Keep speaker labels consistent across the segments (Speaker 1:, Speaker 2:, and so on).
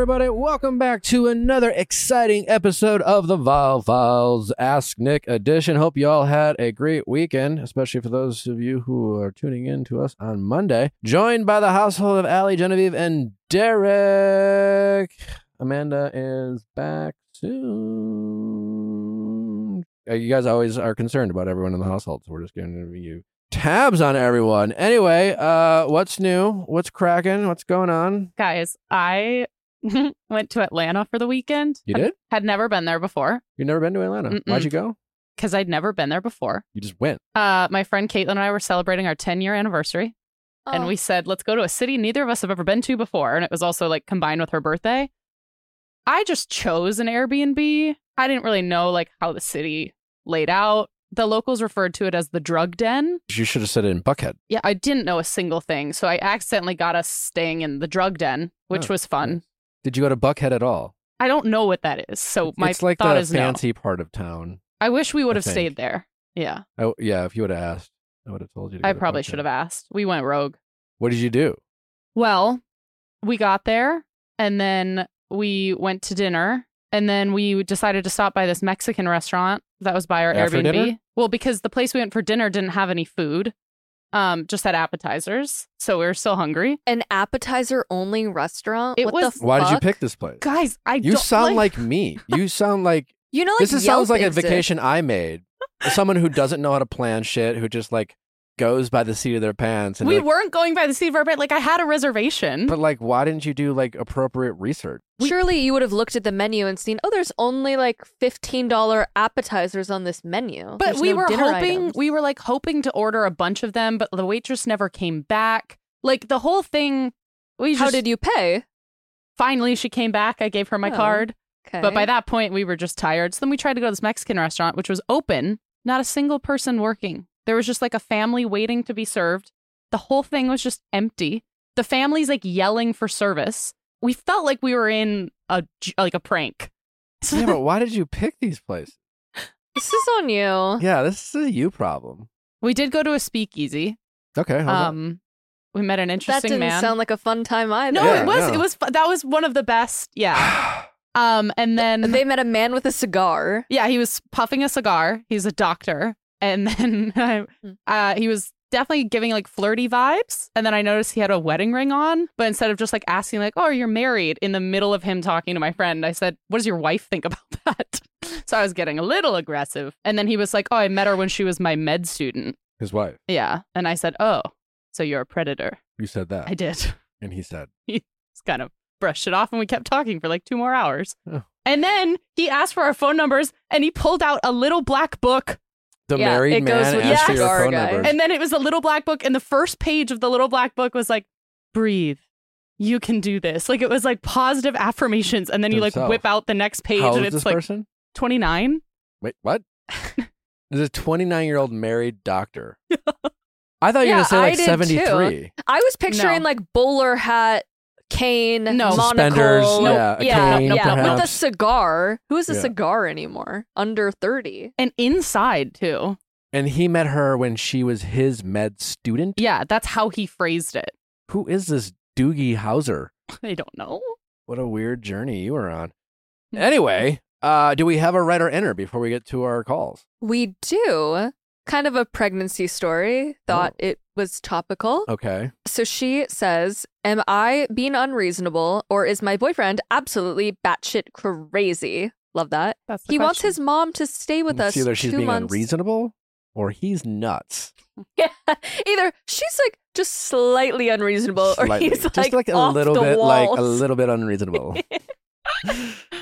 Speaker 1: everybody? Welcome back to another exciting episode of the Viall Files Ask Nick edition. Hope you all had a great weekend, especially for those of you who are tuning in to us on Monday. Joined by the household of Ali, Genevieve, and Derek. Amanda is back soon. Uh, You guys always are concerned about everyone in the household, so we're just going to you tabs on everyone. Anyway, uh, what's new? What's cracking? What's going on?
Speaker 2: Guys, I went to Atlanta for the weekend.
Speaker 1: You
Speaker 2: Had-
Speaker 1: did?
Speaker 2: Had never been there before
Speaker 1: You've never been to Atlanta.
Speaker 2: Mm-mm.
Speaker 1: Why'd you go?
Speaker 2: because I'd never been there before.
Speaker 1: You just went.
Speaker 2: Uh, my friend Caitlin and I were celebrating our 10 year anniversary, and
Speaker 3: Oh.
Speaker 2: we said, let's go to a city neither of us have ever been to before. And it was also like combined with her birthday. I just chose an Airbnb. I didn't really know like how the city laid out. The locals referred to it as the drug den.
Speaker 1: You should have said it in Buckhead.
Speaker 2: Yeah, I didn't know a single thing. So I accidentally got us staying in the drug den, which
Speaker 1: Oh,
Speaker 2: was fun.
Speaker 1: Did you go to Buckhead at all?
Speaker 2: I don't know what that is. So my
Speaker 1: it's like
Speaker 2: thought
Speaker 1: the
Speaker 2: is no.
Speaker 1: fancy part of town.
Speaker 2: I wish we would have stayed there. Yeah,
Speaker 1: Oh, yeah. If you would have asked, I would have told you. To
Speaker 2: I
Speaker 1: to
Speaker 2: probably
Speaker 1: Buckhead.
Speaker 2: should have asked. We went rogue.
Speaker 1: What did you do?
Speaker 2: Well, we got there and then we went to dinner and then we decided to stop by this Mexican restaurant that was by our
Speaker 1: After
Speaker 2: Airbnb.
Speaker 1: dinner?
Speaker 2: Well, because the place we went for dinner didn't have any food. Um, just had appetizers. So we were still hungry.
Speaker 3: an appetizer only restaurant.
Speaker 2: It
Speaker 3: what
Speaker 2: was-
Speaker 3: the
Speaker 1: Why did you pick this place?
Speaker 2: Guys, I
Speaker 1: You
Speaker 2: don't
Speaker 1: sound like me. You sound like
Speaker 3: You know, like
Speaker 1: this is, sounds like a
Speaker 3: exists.
Speaker 1: vacation I made. Someone who doesn't know how to plan shit, who just like goes by the seat of their pants. And
Speaker 2: we
Speaker 1: like,
Speaker 2: weren't going by the seat of our pants. Like I had a reservation.
Speaker 1: But like, why didn't you do like appropriate research?
Speaker 3: Surely you would have looked at the menu and seen, oh, there's only like fifteen dollar appetizers on this menu.
Speaker 2: But
Speaker 3: There's
Speaker 2: we
Speaker 3: no
Speaker 2: were hoping
Speaker 3: items."
Speaker 2: we were like hoping to order a bunch of them, but the waitress never came back. Like the whole thing we
Speaker 3: How did you pay?
Speaker 2: finally she came back. I gave her my
Speaker 3: Oh,
Speaker 2: card.
Speaker 3: Okay.
Speaker 2: But by that point we were just tired. So then we tried to go to this Mexican restaurant, which was open, not a single person working. There was just like a family waiting to be served. The whole thing was just empty. The family's like yelling for service. We felt like we were in a like a prank.
Speaker 1: yeah, but why did you pick these places?
Speaker 3: this is on you.
Speaker 1: Yeah, this is a you problem.
Speaker 2: we did go to a speakeasy.
Speaker 1: Okay, how's that?
Speaker 2: Um we met an interesting That
Speaker 3: didn't
Speaker 2: man.
Speaker 3: sound like a fun time either.
Speaker 2: No,
Speaker 1: Yeah,
Speaker 2: it was.
Speaker 1: no.
Speaker 2: It was. That was one of the best. Yeah. Um, and then
Speaker 3: They met a man with a cigar.
Speaker 2: yeah, he was puffing a cigar. He's a doctor, and then
Speaker 3: Hmm.
Speaker 2: uh, he was definitely giving like flirty vibes. And then I noticed he had a wedding ring on, but instead of just like asking like, "Oh, you're married," in the middle of him talking to my friend, I said, "What does your wife think about that?" so I was getting a little aggressive, and then he was like, "Oh, I met her when she was my med student."
Speaker 1: His wife.
Speaker 2: Yeah, and I said, "Oh, so you're a predator?"
Speaker 1: You said that,
Speaker 2: I did.
Speaker 1: and he said,
Speaker 2: just kind of brushed it off and we kept talking for like two more hours.
Speaker 1: Oh.
Speaker 2: And then he asked for our phone numbers and he pulled out a little black book.
Speaker 1: "The
Speaker 3: Yeah,
Speaker 1: married
Speaker 3: it goes
Speaker 1: man
Speaker 3: with
Speaker 1: asked
Speaker 2: the
Speaker 1: for your phone
Speaker 3: guy.
Speaker 1: number."
Speaker 2: And then it was a little black book. And the first page of the little black book was like, breathe. You can do this. Like it was like positive affirmations. And then you like
Speaker 1: Himself.
Speaker 2: whip out the next page
Speaker 1: How old
Speaker 2: and
Speaker 1: is
Speaker 2: it's
Speaker 1: this
Speaker 2: like
Speaker 1: person?
Speaker 2: 29.
Speaker 1: Wait, what? There's a 29 year old married doctor. I thought you were
Speaker 3: Yeah,
Speaker 1: gonna say
Speaker 3: I
Speaker 1: like
Speaker 3: did
Speaker 1: 73.
Speaker 3: I was picturing
Speaker 2: No.
Speaker 3: like bowler hat, cane,
Speaker 2: No.
Speaker 1: Suspenders,
Speaker 3: monocle.
Speaker 1: yeah, a
Speaker 3: yeah,
Speaker 1: cane,
Speaker 3: yeah. With a cigar. Who has a
Speaker 1: Yeah.
Speaker 3: cigar anymore? Under thirty.
Speaker 2: And inside too.
Speaker 1: And he met her when she was his med student.
Speaker 2: Yeah, that's how he phrased it.
Speaker 1: Who is this Doogie Howser?
Speaker 2: I don't know.
Speaker 1: What a weird journey you were on.
Speaker 2: Hmm.
Speaker 1: Anyway, uh, do we have a write or enter before we get to our calls?
Speaker 3: We do. Kind of a pregnancy story. Thought
Speaker 1: Oh.
Speaker 3: it was topical.
Speaker 1: Okay.
Speaker 3: So she says, Am I being unreasonable or is my boyfriend absolutely batshit crazy? Love that.
Speaker 2: That's the
Speaker 3: He wants his mom to stay with us.
Speaker 1: It's either she's
Speaker 3: two
Speaker 1: being
Speaker 3: months.
Speaker 1: unreasonable or he's nuts.
Speaker 3: Yeah. Either she's like just slightly unreasonable or he's
Speaker 1: just
Speaker 3: like,
Speaker 1: like a
Speaker 3: off
Speaker 1: little
Speaker 3: the
Speaker 1: bit, like a little bit unreasonable.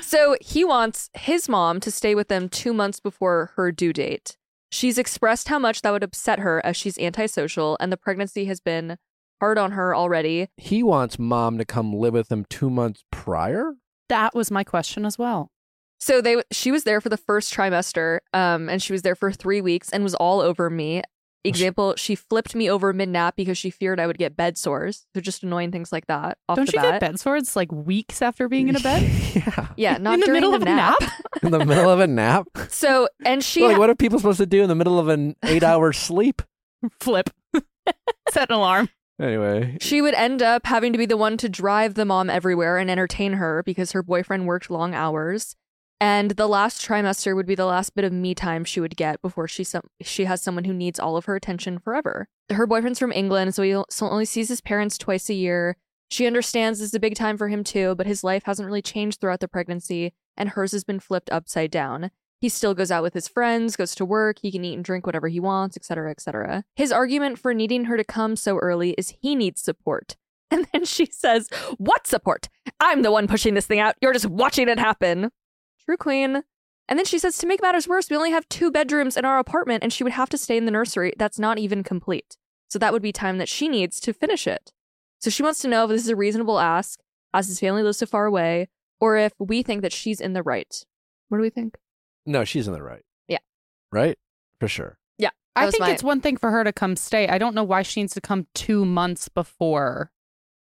Speaker 3: So he wants his mom to stay with them two months before her due date. She's expressed how much that would upset her as she's antisocial and the pregnancy has been hard on her already.
Speaker 1: he wants mom to come live with him two months prior.
Speaker 2: That was my question as well.
Speaker 3: So they she was there for the first trimester, um, and she was there for three weeks and was all over me. Example, she flipped me over mid nap because she feared I would get bed sores. They're just annoying things like that. Off
Speaker 2: Don't
Speaker 3: the
Speaker 2: you
Speaker 3: bat.
Speaker 2: get bed sores like weeks after being in a bed?
Speaker 1: yeah.
Speaker 3: Yeah, not
Speaker 2: in the
Speaker 3: during
Speaker 2: middle
Speaker 3: the
Speaker 2: of a
Speaker 3: nap.
Speaker 2: nap?
Speaker 1: In the middle of a nap.
Speaker 3: So and she
Speaker 1: like, what are people supposed to do in the middle of an eight-hour sleep?
Speaker 2: Flip. Set an alarm.
Speaker 1: Anyway,
Speaker 3: She would end up having to be the one to drive the mom everywhere and entertain her because her boyfriend worked long hours. And the last trimester would be the last bit of me time she would get before she some she has someone who needs all of her attention forever. Her boyfriend's from England, so he only sees his parents twice a year. She understands this is a big time for him too, but his life hasn't really changed throughout the pregnancy, and hers has been flipped upside down. He still goes out with his friends, goes to work, he can eat and drink whatever he wants, etc., etc. His argument for needing her to come so early is he needs support. And then she says, What support? I'm the one pushing this thing out. You're just watching it happen. True queen. And then she says, To make matters worse, we only have two bedrooms in our apartment and she would have to stay in the nursery. That's not even complete. So that would be time that she needs to finish it. So she wants to know if this is a reasonable ask, as his family lives so far away, or if we think that she's in the right. What do we think?
Speaker 1: no, she's in the right.
Speaker 3: Yeah.
Speaker 1: Right? For sure.
Speaker 3: Yeah.
Speaker 2: I think
Speaker 3: my-
Speaker 2: it's one thing for her to come stay. I don't know why she needs to come two months before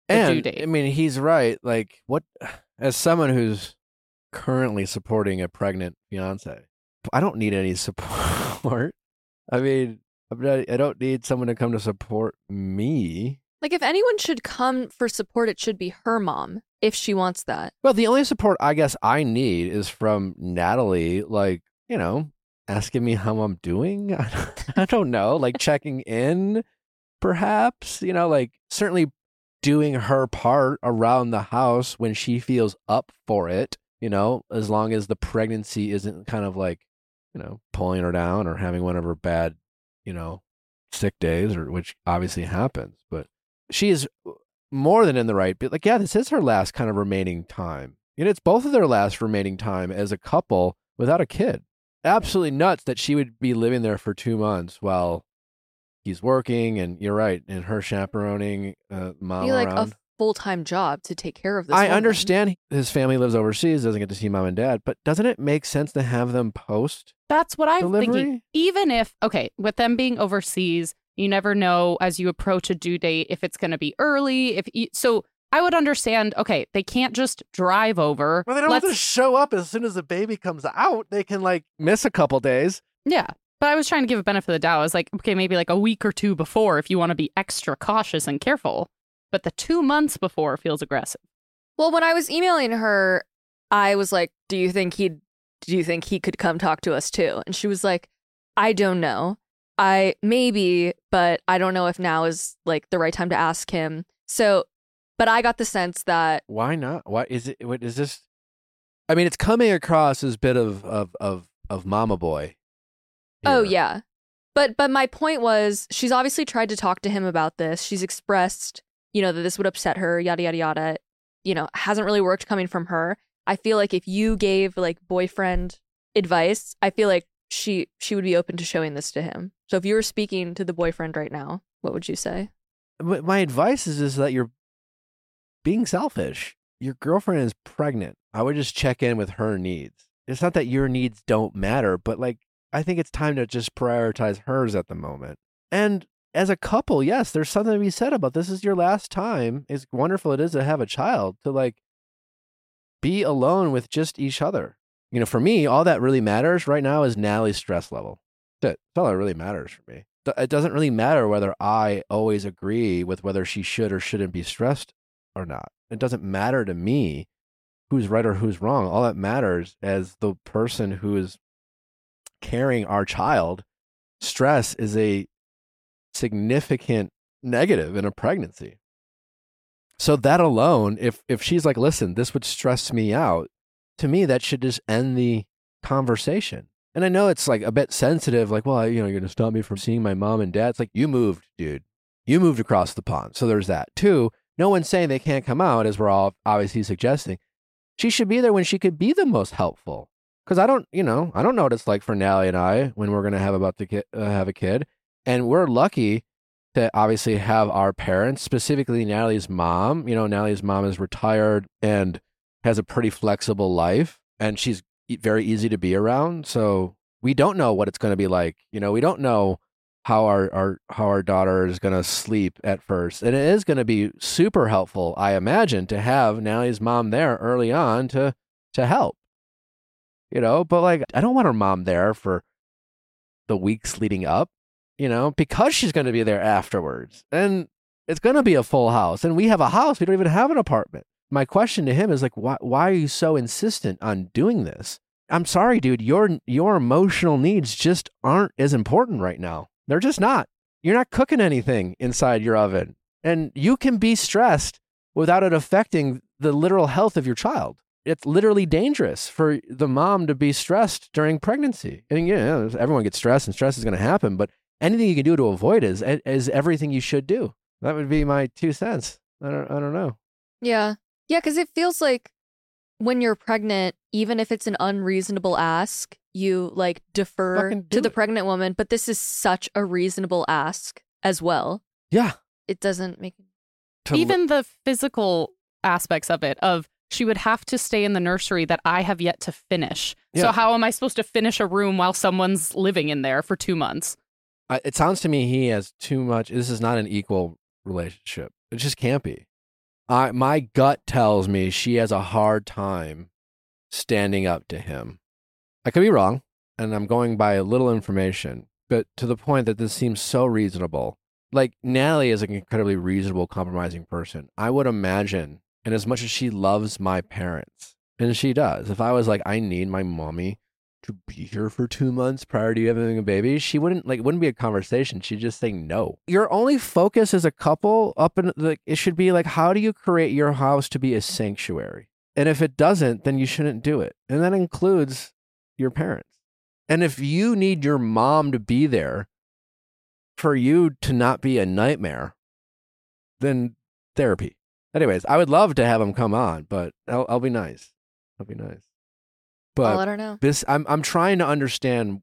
Speaker 2: the
Speaker 1: and
Speaker 2: due date.
Speaker 1: I mean, he's right. Like, what? As someone who's currently supporting a pregnant fiance, I don't need any support. I mean, I'm not, I don't need someone to come to support me.
Speaker 3: Like, if anyone should come for support, it should be her mom, if she wants that.
Speaker 1: Well, the only support I guess I need is from Natalie. Like, you know, asking me how I'm doing. I don't, I don't know. Like checking in, perhaps. You know, like certainly doing her part around the house when she feels up for it. You know, as long as the pregnancy isn't kind of like, you know, pulling her down or having one of her bad, you know, sick days, or which obviously happens. But she is more than in the right. But like, yeah, this is her last kind of remaining time. And it's both of their last remaining time as a couple without a kid. Absolutely nuts that she would be living there for two months while he's working. And you're right, and her chaperoning uh, mom
Speaker 3: Be like
Speaker 1: around.
Speaker 3: a full time job to take care of this.
Speaker 1: I
Speaker 3: woman.
Speaker 1: understand his family lives overseas, doesn't get to see mom and dad, but doesn't it make sense to have them post
Speaker 2: That's what I'm thinking. Even if, okay, with them being overseas, you never know as you approach a due date if it's going to be early. If you, so, I would understand. Okay, they can't just drive over.
Speaker 1: Well, they don't
Speaker 2: Let's-
Speaker 1: have to show up as soon as the baby comes out. They can like miss a couple days.
Speaker 2: Yeah. But I was trying to give a benefit of the doubt. I was like, okay, maybe like a week or two before if you want to be extra cautious and careful. But the two months before feels aggressive.
Speaker 3: Well, when I was emailing her, I was like, "Do you think he'd? Do you think he could come talk to us too?" And she was like, "I don't know. I maybe, but I don't know if now is like the right time to ask him." So, but I got the sense that
Speaker 1: Why not? Why is it? What is this? I mean, it's coming across as a bit of of of of mama boy.
Speaker 3: Oh yeah. But but my point was she's obviously tried to talk to him about this. She's expressed, you know, that this would upset her, yada yada yada. You know, hasn't really worked coming from her. I feel like if you gave like boyfriend advice, I feel like she she would be open to showing this to him. So if you were speaking to the boyfriend right now, what would you say?
Speaker 1: My advice is is that you're being selfish. Your girlfriend is pregnant. I would just check in with her needs. It's not that your needs don't matter, but like I think it's time to just prioritize hers at the moment. And as a couple, yes, there's something to be said about this is your last time. As wonderful it is to have a child, to like be alone with just each other. You know, for me, all that really matters right now is Natalie's stress level. That's all that really matters for me. It doesn't really matter whether I always agree with whether she should or shouldn't be stressed or not. It doesn't matter to me who's right or who's wrong. All that matters as the person who is carrying our child, stress is a significant negative in a pregnancy. So that alone, if if she's like, listen, this would stress me out, to me that should just end the conversation. And I know it's like a bit sensitive, like, well, you know, you're gonna stop me from seeing my mom and dad. It's like you moved, dude. You moved across the pond. So there's that. Two, no one's saying they can't come out, as we're all obviously suggesting. She should be there when she could be the most helpful. Because I don't, you know, I don't know what it's like for Nally and I when we're gonna have about to uh, have a kid, and we're lucky to obviously have our parents, specifically Natalie's mom. You know, Natalie's mom is retired and has a pretty flexible life, and she's very easy to be around. So we don't know what it's going to be like. You know, we don't know how our, our how our daughter is going to sleep at first, and it is going to be super helpful, I imagine, to have Natalie's mom there early on to to help. You know, but like I don't want her mom there for the weeks leading up. You know, because she's going to be there afterwards, and it's going to be a full house, and we have a house. We don't even have an apartment. My question to him is like, why why are you so insistent on doing this? I'm sorry, dude. Your your emotional needs just aren't as important right now. They're just not. You're not cooking anything inside your oven. And you can be stressed without it affecting the literal health of your child. It's literally dangerous for the mom to be stressed during pregnancy. And know, everyone gets stressed and stress is going to happen, but anything you can do to avoid is is everything you should do. That would be my two cents. I don't I don't know.
Speaker 3: Yeah. Yeah, because it feels like when you're pregnant, even if it's an unreasonable ask, you like defer to the
Speaker 1: it.
Speaker 3: pregnant woman. But this is such a reasonable ask as well.
Speaker 1: Yeah.
Speaker 3: It doesn't make
Speaker 1: To li-
Speaker 2: Even the physical aspects of it, of she would have to stay in the nursery that I have yet to finish.
Speaker 1: Yeah.
Speaker 2: So how am I supposed to finish a room while someone's living in there for two months?
Speaker 1: It sounds to me he has too much. This is not an equal relationship. It just can't be. I my gut tells me she has a hard time standing up to him. I could be wrong, and I'm going by a little information, but to the point that this seems so reasonable. Like Natalie is an incredibly reasonable, compromising person. I would imagine, and as much as she loves my parents, and she does, if I was like, I need my mommy to be here for two months prior to you having a baby, she wouldn't like wouldn't be a conversation. She'd just say no. Your only focus as a couple up in the it should be like how do you create your house to be a sanctuary? And if it doesn't, then you shouldn't do it. And that includes your parents. And if you need your mom to be there for you to not be a nightmare, then therapy. Anyways, I would love to have him come on, but I'll, I'll be nice. I'll be nice. But
Speaker 3: I'll let her know.
Speaker 1: this I'm I'm trying to understand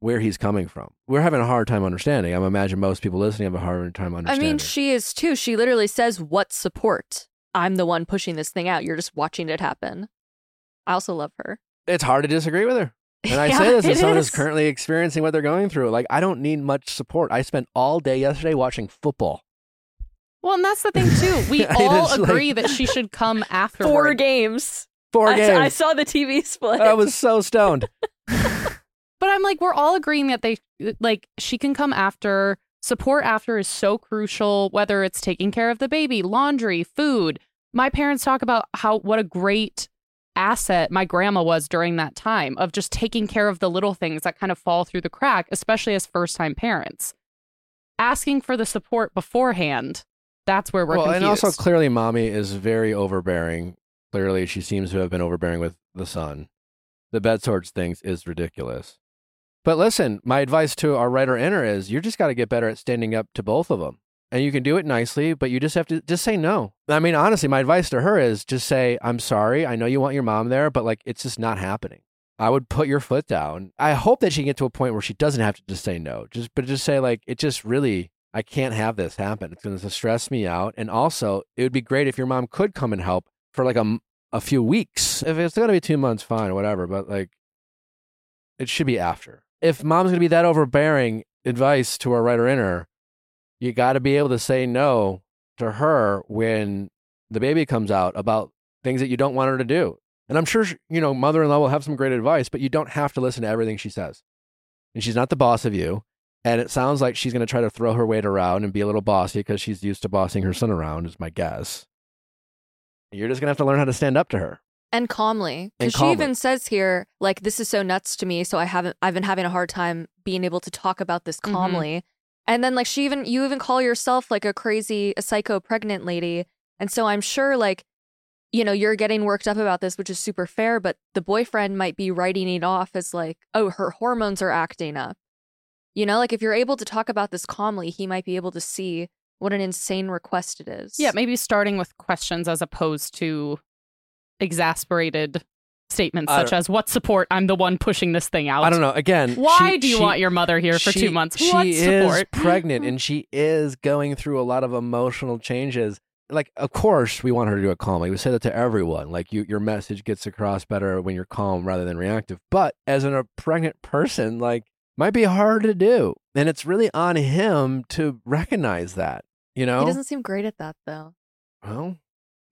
Speaker 1: where he's coming from. We're having a hard time understanding. I imagine most people listening have a hard time understanding.
Speaker 3: I mean, she is too. She literally says, What support? I'm the one pushing this thing out. You're just watching it happen. I also love her.
Speaker 1: it's hard to disagree with her. And I
Speaker 3: Yeah,
Speaker 1: say this
Speaker 3: it
Speaker 1: as someone
Speaker 3: is.
Speaker 1: who's currently experiencing what they're going through. Like I don't need much support. I spent all day yesterday watching football.
Speaker 2: Well, and that's the thing too. We all
Speaker 1: just, like-
Speaker 2: agree that she should come after
Speaker 3: Four games.
Speaker 1: Four
Speaker 3: I,
Speaker 1: games.
Speaker 3: I saw the TV split.
Speaker 1: I was so stoned.
Speaker 2: But I'm like, we're all agreeing that they like she can come after. Support after is so crucial, whether it's taking care of the baby, laundry, food. My parents talk about how what a great asset my grandma was during that time of just taking care of the little things that kind of fall through the crack, especially as first time parents. Asking for the support beforehand, that's where we're
Speaker 1: well,
Speaker 2: confused.
Speaker 1: and also clearly, mommy is very overbearing. Clearly, she seems to have been overbearing with the son. The bed sores things is ridiculous. But listen, my advice to our writer inner is you just got to get better at standing up to both of them. And you can do it nicely, but you just have to just say no. I mean, honestly, my advice to her is just say, I'm sorry. I know you want your mom there, but like it's just not happening. I would put your foot down. I hope that she can get to a point where she doesn't have to just say no. Just but just say like it just really I can't have this happen. It's going to stress me out. And also, it would be great if your mom could come and help for like a, a few weeks. If it's going to be two months, fine, whatever. But like, it should be after. If mom's going to be that overbearing, advice to our writer inner, you got to be able to say no to her when the baby comes out about things that you don't want her to do. And I'm sure, you know, mother in law will have some great advice, but you don't have to listen to everything she says. And she's not the boss of you. And it sounds like she's going to try to throw her weight around and be a little bossy because she's used to bossing her son around, is my guess. You're just going to have to learn how to stand up to her.
Speaker 3: and calmly. Because she even says here like this is so nuts to me so i haven't i've been having a hard time being able to talk about this
Speaker 2: Mhm.
Speaker 3: calmly. And then like she even you even call yourself like a crazy a psycho pregnant lady. And so i'm sure like you know you're getting worked up about this which is super fair but the boyfriend might be writing it off as like oh her hormones are acting up. You know like if you're able to talk about this calmly he might be able to see what an insane request it is
Speaker 2: Yeah, maybe starting with questions as opposed to exasperated statements such as what support I'm the one pushing this thing out.
Speaker 1: I don't know. Again,
Speaker 2: Why
Speaker 1: she-
Speaker 2: do you
Speaker 1: she-
Speaker 2: want your mother here for
Speaker 1: she-
Speaker 2: two months?
Speaker 1: She
Speaker 2: what
Speaker 1: is
Speaker 2: support?
Speaker 1: pregnant and she is going through a lot of emotional changes. Like, of course, we want her to do it calmly. We say that to everyone. Like, you, your message gets across better when you're calm rather than reactive. But as an, a pregnant person, like, might be hard to do. And it's really on him to recognize that, you know?
Speaker 3: He doesn't seem great at that though.
Speaker 1: well,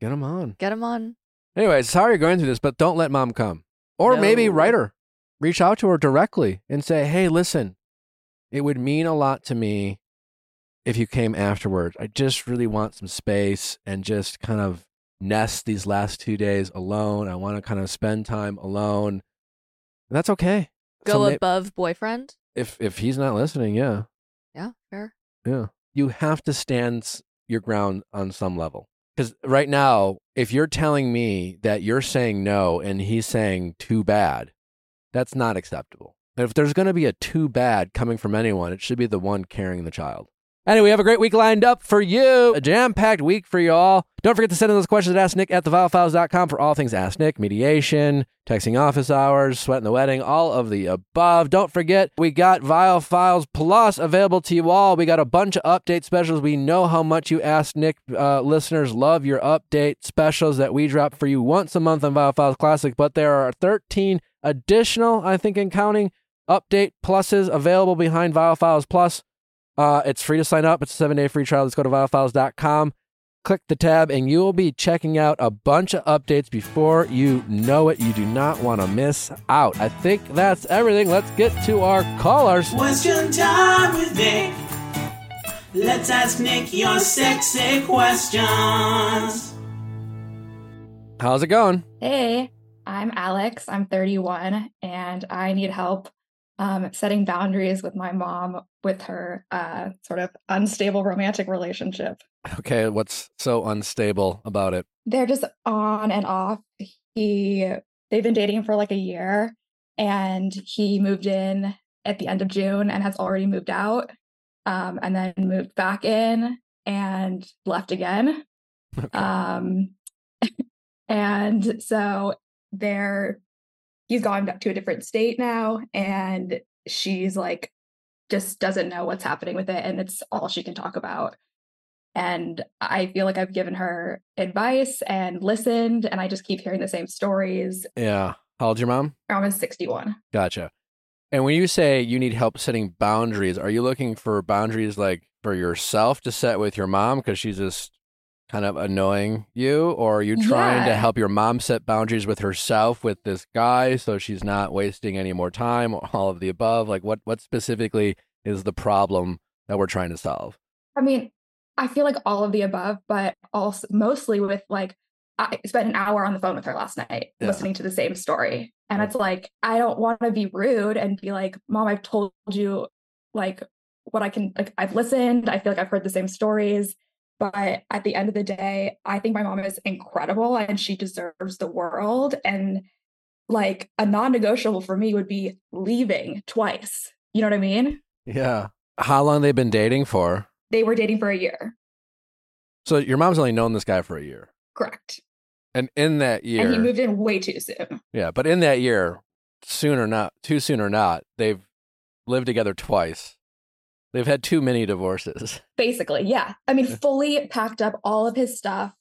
Speaker 1: get him on.
Speaker 3: Get him on.
Speaker 1: Anyway, sorry you're going through this, but don't let mom come. Or maybe
Speaker 3: No.
Speaker 1: write her. Reach out to her directly and say, hey, listen, it would mean a lot to me if you came afterwards. I just really want some space and just kind of nest these last two days alone. I want to kind of spend time alone. And that's okay.
Speaker 3: Go above boyfriend.
Speaker 1: if if he's not listening, yeah.
Speaker 3: Yeah, fair.
Speaker 1: Yeah. You have to stand your ground on some level. Because right now, if you're telling me that you're saying no and he's saying too bad, that's not acceptable. And if there's going to be a too bad coming from anyone, it should be the one carrying the child. Anyway, we have a great week lined up for you. A jam packed week for you all. Don't forget to send in those questions at AskNick at theviallfiles.com for all things Ask Nick, mediation, texting office hours, sweat sweating the wedding, all of the above. Don't forget, we got Viall Files Plus available to you all. We got a bunch of update specials. We know how much you Ask Nick uh, listeners love your update specials that we drop for you once a month on Viall Files Classic, but there are 13 additional, I think, in counting, update pluses available behind Viall Files Plus. Uh, it's free to sign up. It's a seven day free trial. Let's go to viallfiles.com. Click the tab, and you will be checking out a bunch of updates before you know it. You do not want to miss out. I think that's everything. Let's get to our callers.
Speaker 4: Question time with Nick. Let's ask Nick your sexy questions.
Speaker 1: How's it going?
Speaker 5: Hey, I'm Alex. I'm 31 and I need help um, setting boundaries with my mom with her uh, sort of unstable romantic relationship.
Speaker 1: Okay, what's so unstable about it?
Speaker 5: They're just on and off. He they've been dating for like a year and he moved in at the end of June and has already moved out um, and then moved back in and left again.
Speaker 1: Okay.
Speaker 5: Um, and so they're he's gone to a different state now, and she's like just doesn't know what's happening with it, and it's all she can talk about. And I feel like I've given her advice and listened, and I just keep hearing the same stories.
Speaker 1: yeah. How old's your mom?
Speaker 5: I'm 61.
Speaker 1: Gotcha. And when you say you need help setting boundaries, are you looking for boundaries like for yourself to set with your mom because she's just kind of annoying you? Or are you trying to help your mom set boundaries with herself with this guy so she's not wasting any more time all of the above? Like what what specifically is the problem that we're trying to solve?
Speaker 5: I mean, I feel like all of the above, but also mostly with like I spent an hour on the phone with her last night
Speaker 1: Yeah.
Speaker 5: listening to the same story. And
Speaker 1: Yeah.
Speaker 5: it's like, I don't want to be rude and be like, Mom, I've told you like what I can, like, I've listened. I feel like I've heard the same stories. But at the end of the day, I think my mom is incredible and she deserves the world. And like a non negotiable for me would be leaving twice. You know what I mean?
Speaker 1: Yeah. How long they've been dating for?
Speaker 5: They were dating for a year.
Speaker 1: So your mom's only known this guy for a year.
Speaker 5: Correct.
Speaker 1: And in that year
Speaker 5: And he moved in way too soon.
Speaker 1: Yeah, but in that year, soon or not, too soon or not, they've lived together twice. They've had too many divorces.
Speaker 5: Basically, yeah. I mean, fully packed up all of his stuff.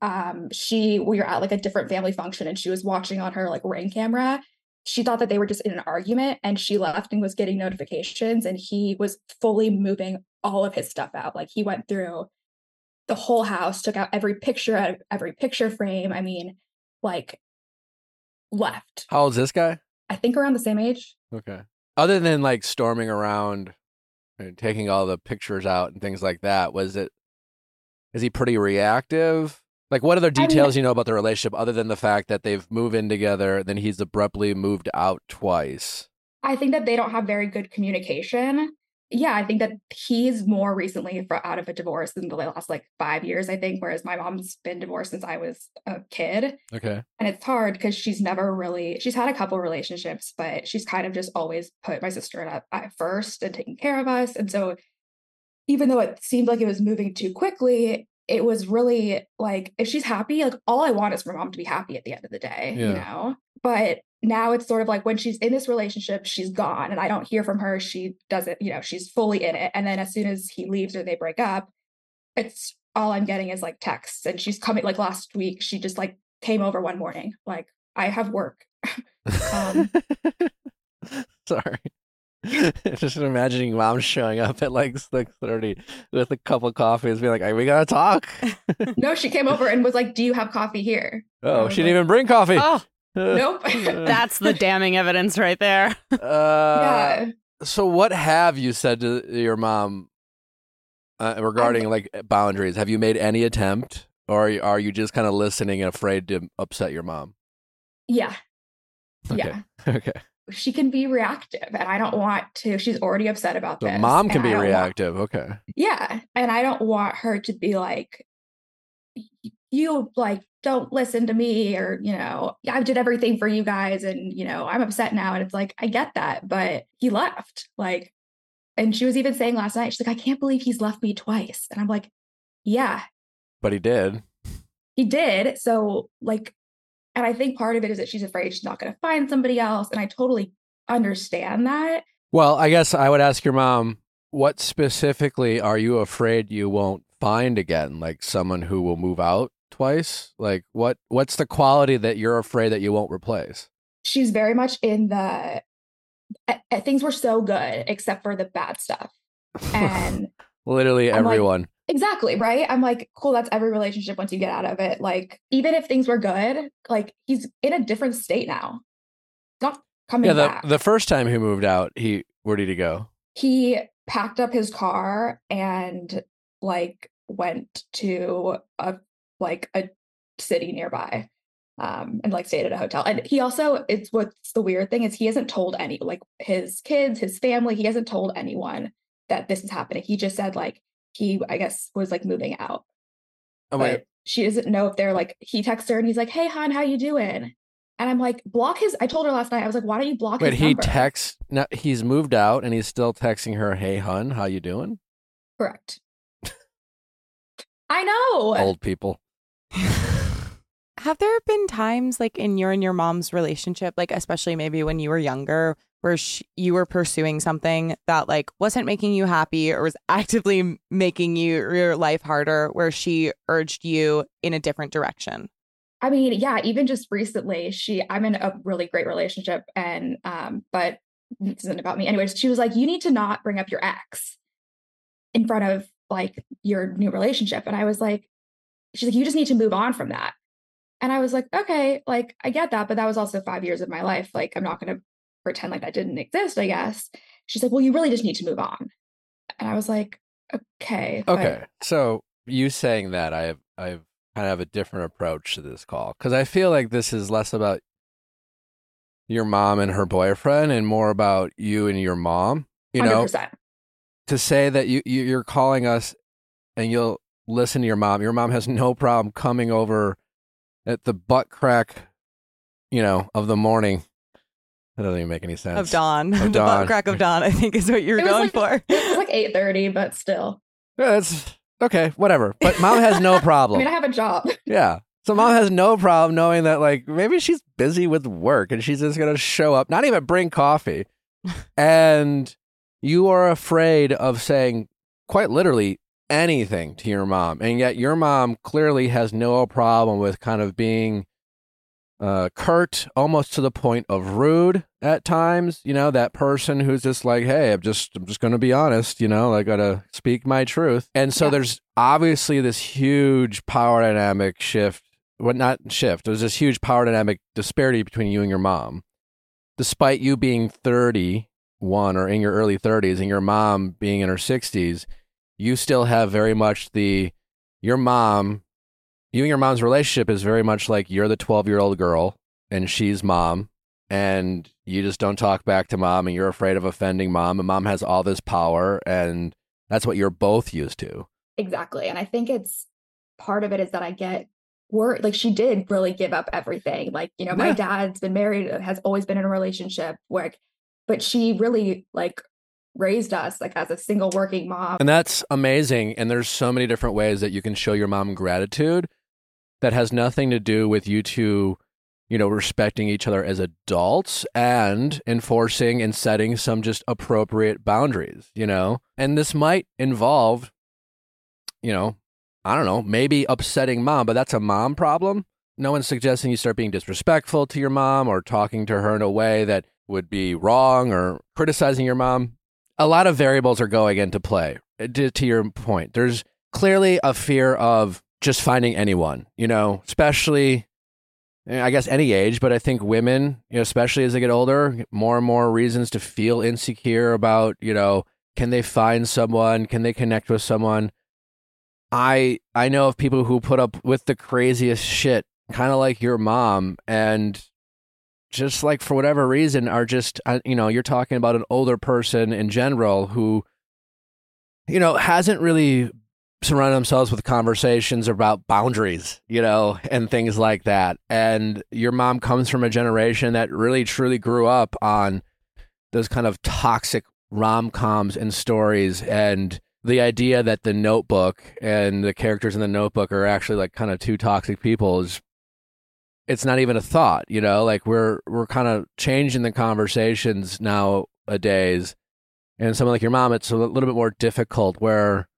Speaker 5: Um, she we were at like a different family function and she was watching on her like ring camera. She thought that they were just in an argument and she left and was getting notifications and he was fully moving all of his stuff out. Like he went through the whole house, took out every picture out of every picture frame. I mean, like left.
Speaker 1: How old's this guy?
Speaker 5: I think around the same age.
Speaker 1: Okay. Other than like storming around taking all the pictures out and things like that, was it, is he pretty reactive? Like, what other
Speaker 5: mean-
Speaker 1: details you know about the relationship other than the fact that they've moved in together, then he's abruptly moved out twice?
Speaker 5: I think that they don't have very good communication. Yeah, I think that he's more recently out of a divorce in the last like five years, I think, whereas my mom's been divorced since I was a kid.
Speaker 1: Okay.
Speaker 5: And it's hard because she's never really, she's had a couple relationships, but she's kind of just always put my sister at, at first and taking care of us. And so even though it seemed like it was moving too quickly, it was really like, if she's happy, like all I want is for mom to be happy at the end of the day,
Speaker 1: yeah.
Speaker 5: you know? But now it's sort of like when she's in this relationship, she's gone and I don't hear from her. She doesn't, you know, she's fully in it. And then as soon as he leaves or they break up, it's all I'm getting is like texts. And she's coming like last week, she just like came over one morning, like, I have work. Um,
Speaker 1: Sorry. Just imagining mom showing up at like six thirty with a couple coffees, being like, "Hey, "We gotta talk."
Speaker 5: No, she came over and was like, "Do you have coffee here?"
Speaker 1: Oh, she didn't
Speaker 5: like,
Speaker 1: even bring coffee.
Speaker 2: Oh,
Speaker 5: Nope.
Speaker 2: that's the damning evidence right there.
Speaker 1: Uh,
Speaker 5: yeah.
Speaker 1: So, what have you said to your mom uh, regarding like boundaries? Have you made any attempt, or are you, are you just kind of listening and afraid to upset your mom?
Speaker 5: Yeah.
Speaker 1: Okay.
Speaker 5: Yeah.
Speaker 1: Okay.
Speaker 5: She can be reactive and I don't want to. She's already upset about
Speaker 1: So,
Speaker 5: this.
Speaker 1: mom can be
Speaker 5: I don't want-
Speaker 1: reactive. Okay.
Speaker 5: yeah. And I don't want her to be like, "Y- you like don't listen to me or, you know, I did everything for you guys and, you know, I'm upset now. And it's like, I get that, but he left. Like, and she was even saying last night, she's like, I can't believe he's left me twice. And I'm like, yeah,
Speaker 1: But he did.
Speaker 5: he did. So, like, and I think part of it is that she's afraid she's not going to find somebody else. And I totally understand that.
Speaker 1: Well, I guess I would ask your mom, what specifically are you afraid you won't find again? Like someone who will move out twice? Like what what's the quality that you're afraid that you won't replace?
Speaker 5: She's very much in the uh, uh, things were so good except for the bad stuff. And
Speaker 1: Literally
Speaker 5: I'm like-
Speaker 1: everyone.
Speaker 5: exactly, right? I'm like, cool, that's every relationship once you get out of it. Like, even if things were good, like he's in a different state now. Not coming
Speaker 1: yeah, the
Speaker 5: back.
Speaker 1: the first time he moved out, he where did he go?
Speaker 5: he packed up his car and like went to a like a city nearby um and like stayed at a hotel and he also it's what's the weird thing is he hasn't told any like his kids his family he hasn't told anyone that this is happening he just said like he i guess was like moving out
Speaker 1: Oh
Speaker 5: but
Speaker 1: wait.
Speaker 5: she doesn't know if they're like he texts her and he's like hey hon how you doing and i'm like block his i told her last night i was like why don't you block his
Speaker 1: he
Speaker 5: number?
Speaker 1: texts no, he's moved out and he's still texting her, "Hey hun, how you doing?"
Speaker 5: correct i know
Speaker 1: Old people.
Speaker 6: Have there been times like in your and your mom's relationship, like especially maybe when you were younger, where sh- you were pursuing something that like wasn't making you happy or was actively making you your life harder, where she urged you in a different direction?
Speaker 5: I mean, yeah, even just recently, she I'm in a really great relationship and um but this isn't about me. Anyways, she was like, "You need to not bring up your ex in front of like your new relationship." And I was like she's like, "You just need to move on from that." And I was like, "Okay, like I get that, but that was also 5 years of my life. Like I'm not going to pretend like that didn't exist, I guess." She's like, "Well, you really just need to move on." And I was like, "Okay." but-
Speaker 1: Okay. So, you saying that I have I have kind of have a different approach to this call cuz I feel like this is less about your mom and her boyfriend and more about you and your mom. You know,
Speaker 5: 100%.
Speaker 1: to say that you, you you're calling us and you'll listen to your mom. Your mom has no problem coming over at the butt crack, you know, of the morning. That doesn't even make any sense.
Speaker 6: Of dawn,
Speaker 1: Of
Speaker 6: the
Speaker 1: dawn.
Speaker 6: butt crack of dawn, I think is what you're going
Speaker 5: like-
Speaker 6: for.
Speaker 5: It was like 8:30, but still.
Speaker 1: Yeah, that's okay, whatever. But mom has no problem.
Speaker 5: I mean, I have a job.
Speaker 1: yeah. So mom has no problem knowing that like maybe she's busy with work and she's just gonna show up, not even bring coffee. and you are afraid of saying quite literally anything to your mom. And yet your mom clearly has no problem with kind of being uh curt almost to the point of rude at times you know that person who's just like hey i'm just i'm just going to be honest you know i got to speak my truth and so
Speaker 5: Yeah.
Speaker 1: there's obviously this huge power dynamic shift well not shift there's this huge power dynamic disparity between you and your mom despite you being 31 or in your early 30s and your mom being in her 60s you still have very much the your mom you and your mom's relationship is very much like you're the 12 year old girl and she's mom and you just don't talk back to mom and you're afraid of offending mom and mom has all this power and that's what you're both used to
Speaker 5: Exactly. And I think it's part of it is that I get worried. Like she did really give up everything. Like, you know, my
Speaker 1: Yeah.
Speaker 5: dad's been married, has always been in a relationship where, but she really like raised us like as a single working mom.
Speaker 1: and that's amazing and there's so many different ways that you can show your mom gratitude that has nothing to do with you two you know respecting each other as adults and enforcing and setting some just appropriate boundaries you know and this might involve you know i don't know maybe upsetting mom but that's a mom problem no one's suggesting you start being disrespectful to your mom or talking to her in a way that would be wrong or criticizing your mom. A lot of variables are going into play. Uh, To, to your point, there's clearly a fear of just finding anyone, you know, especially, eh, I guess, any age, but I think women, you know, especially as they get older, more and more reasons to feel insecure about, you know, can they find someone? Can they connect with someone? I I know of people who put up with the craziest shit, kind of like your mom, and just like for whatever reason are just uh, you know you're talking about an older person in general who you know hasn't really surrounded themselves with conversations about boundaries you know and things like that. And your mom comes from a generation that really truly grew up on those kind of toxic rom-coms and stories and the idea that the notebook and the characters in the notebook are actually like kind of two toxic people is it's not even a thought you know like we're we're kind of changing the conversations nowadays. And someone like your mom it's a little bit more difficult where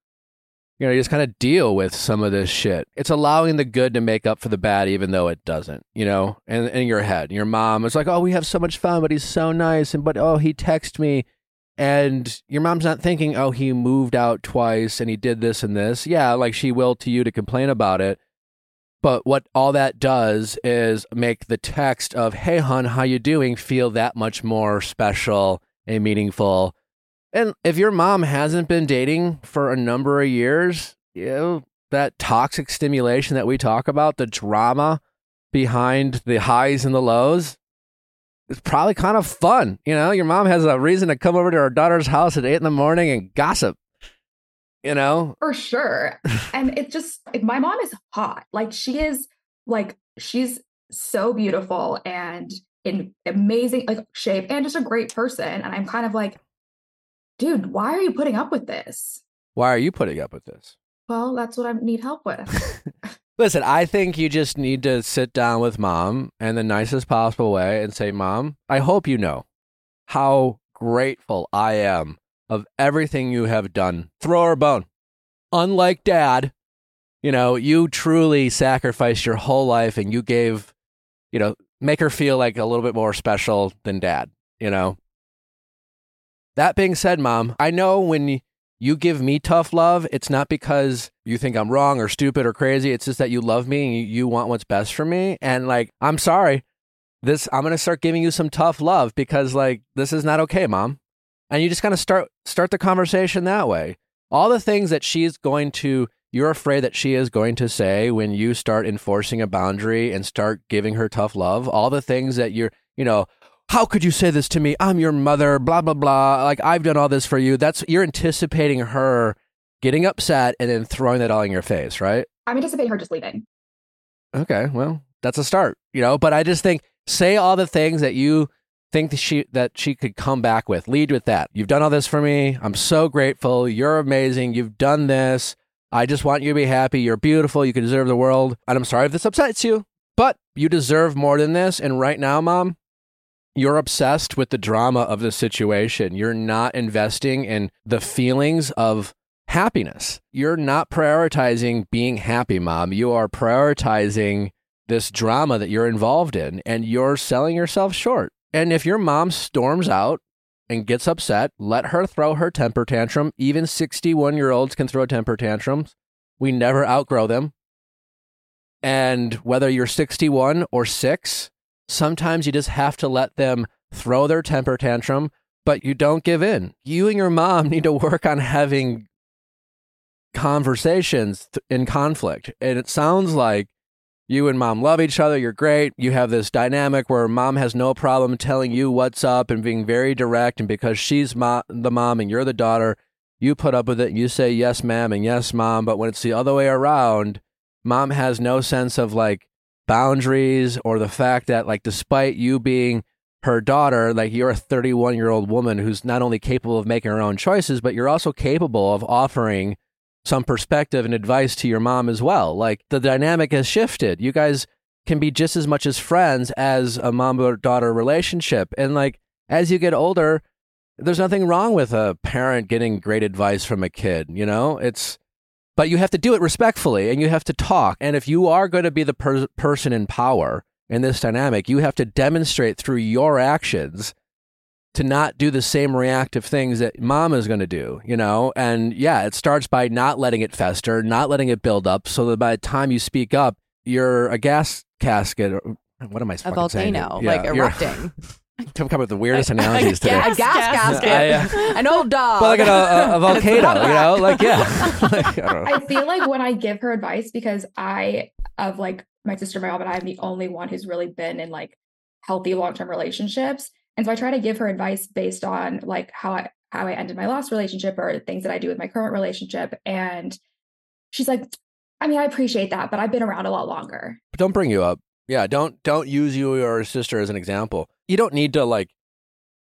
Speaker 1: you know you just kind of deal with some of this shit. It's allowing the good to make up for the bad even though it doesn't you know and in your head. Your mom is like oh we have so much fun but he's so nice and but oh he texted me and your mom's not thinking oh he moved out twice and he did this and this. Yeah like she will to you to complain about it but what all that does is make the text of "Hey, hon, how you doing?" feel that much more special and meaningful. And if your mom hasn't been dating for a number of years, you know that toxic stimulation that we talk about, the drama behind the highs and the lows, it's probably kind of fun. You know, your mom has a reason to come over to her daughter's house at eight in the morning and gossip. You know,
Speaker 5: for sure. and it just my mom is hot. Like she is like she's so beautiful and in amazing like shape and just a great person. And I'm kind of like, dude, why are you putting up with this?
Speaker 1: why are you putting up with this?
Speaker 5: Well, that's what I need help with.
Speaker 1: Listen, I think you just need to sit down with mom in the nicest possible way and say, Mom, I hope you know how grateful I am of everything you have done. Throw her a bone. Unlike dad, you know, you truly sacrificed your whole life and you gave, you know, make her feel like a little bit more special than dad, you know. That being said, mom, I know when you give me tough love, it's not because you think I'm wrong or stupid or crazy. It's just that you love me and you, want what's best for me. And like, I'm sorry. This I'm gonna start giving you some tough love because like this is not okay, mom. And you just kind of start start the conversation that way. All the things that she's going to you're afraid that she is going to say when you start enforcing a boundary and start giving her tough love, all the things that you're, you know, how could you say this to me? I'm your mother, blah, blah, blah. Like, I've done all this for you. That's, you're anticipating her getting upset and then throwing that all in your face, right?
Speaker 5: I'm anticipating her just leaving.
Speaker 1: Okay, well, that's a start, you know, but I just think say all the things that you think that she that she could come back with. Lead with that. You've done all this for me. I'm so grateful. You're amazing. You've done this. I just want you to be happy. You're beautiful. You can deserve the world. And I'm sorry if this upsets you, but you deserve more than this. And right now, mom, you're obsessed with the drama of the situation. You're not investing in the feelings of happiness. You're not prioritizing being happy, mom. You are prioritizing this drama that you're involved in, and you're selling yourself short. And if your mom storms out and gets upset, let her throw her temper tantrum. Even 61 year olds can throw temper tantrums. We never outgrow them. And whether you're 61 or six, sometimes you just have to let them throw their temper tantrum, but you don't give in. You and your mom need to work on having conversations in conflict. And it sounds like you and mom love each other. You're great. You have this dynamic where mom has no problem telling you what's up and being very direct. And because she's mo- the mom and you're the daughter, you put up with it. and You say, yes, ma'am, and yes, mom. But when it's the other way around, mom has no sense of like boundaries or the fact that, like, despite you being her daughter, like, you're a 31 year old woman who's not only capable of making her own choices, but you're also capable of offering some perspective and advice to your mom as well. Like the dynamic has shifted. You guys can be just as much as friends as a mom or daughter relationship. And like as you get older, there's nothing wrong with a parent getting great advice from a kid, you know? It's but you have to do it respectfully and you have to talk. And if you are going to be the per- person in power in this dynamic, you have to demonstrate through your actions to not do the same reactive things that mom is going to do, you know? And yeah, it starts by not letting it fester, not letting it build up so that by the time you speak up, you're a gas casket. Or, what am I
Speaker 6: A
Speaker 1: fucking saying?
Speaker 6: volcano,
Speaker 1: Yeah,
Speaker 6: like
Speaker 1: you're-
Speaker 6: erupting.
Speaker 1: I've come up with the weirdest analogies
Speaker 6: a,
Speaker 1: today.
Speaker 6: ga- a gas
Speaker 2: Gas
Speaker 6: gasket.
Speaker 1: I,
Speaker 6: An old dog.
Speaker 1: But like a, a, a volcano, you know? Like, yeah. Like, I.
Speaker 5: I feel like when I give her advice, because I, of like my sister, my mom, and I am the only one who's really been in like healthy long term relationships. And so I try to give her advice based on like how I how I ended my last relationship or things that I do with my current relationship. And she's like, I mean, I appreciate that, but I've been around a lot longer.
Speaker 1: don't bring you up. Yeah, don't don't use you or your sister as an example. You don't need to like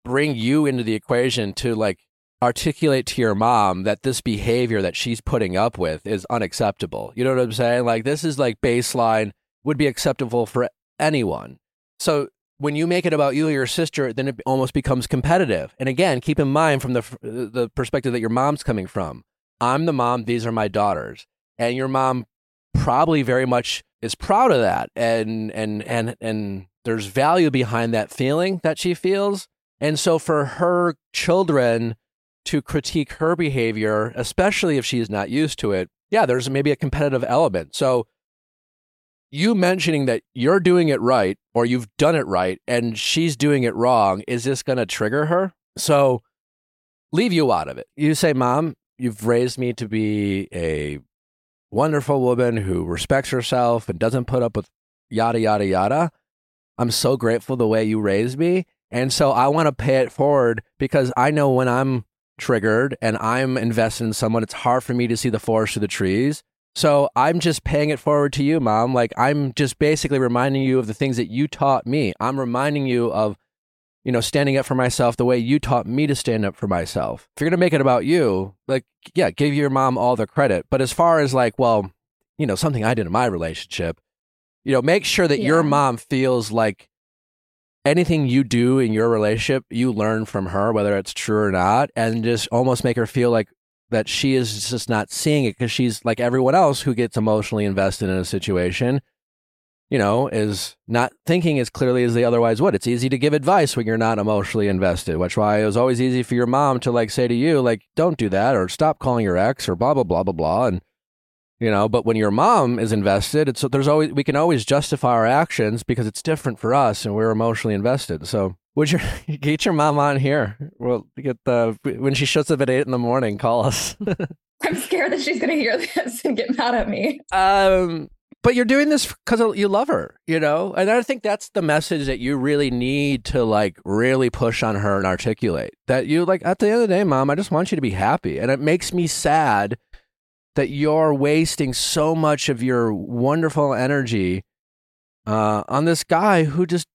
Speaker 1: bring you into the equation to like articulate to your mom that this behavior that she's putting up with is unacceptable. You know what I'm saying? Like this is like baseline would be acceptable for anyone. So when you make it about you or your sister, then it almost becomes competitive. And again, keep in mind from the the perspective that your mom's coming from. I'm the mom, these are my daughters. And your mom probably very much is proud of that and and and and there's value behind that feeling that she feels. And so for her children to critique her behavior, especially if she's not used to it, yeah, there's maybe a competitive element. So you mentioning that you're doing it right or you've done it right and she's doing it wrong, is this going to trigger her? So leave you out of it. You say, Mom, you've raised me to be a wonderful woman who respects herself and doesn't put up with yada, yada, yada. I'm so grateful the way you raised me. And so I want to pay it forward because I know when I'm triggered and I'm invested in someone, it's hard for me to see the forest through the trees. So I'm just paying it forward to you, mom. Like I'm just basically reminding you of the things that you taught me. I'm reminding you of, you know, standing up for myself the way you taught me to stand up for myself. If you're going to make it about you, like, yeah, give your mom all the credit. But as far as like, well, you know, something I did in my relationship, you know, make sure that your mom feels like anything you do in your relationship, you learn from her, whether it's true or not, and just almost make her feel like that she is just not seeing it because she's like everyone else who gets emotionally invested in a situation, you know, is not thinking as clearly as they otherwise would. It's easy to give advice when you're not emotionally invested, which why it was always easy for your mom to like say to you, like, don't do that or stop calling your ex or blah, blah, blah, blah, blah. And, you know, but when your mom is invested, it's there's always we can always justify our actions because it's different for us and we're emotionally invested. So would you get your mom on here? Well, get the when she shows up at eight in the morning, call us.
Speaker 5: I'm scared that she's going to hear this and get mad at me.
Speaker 1: um, but you're doing this because you love her, you know, and I think that's the message that you really need to like really push on her and articulate that you like at the end of the day, mom, I just want you to be happy, and it makes me sad that you're wasting so much of your wonderful energy uh, on this guy who just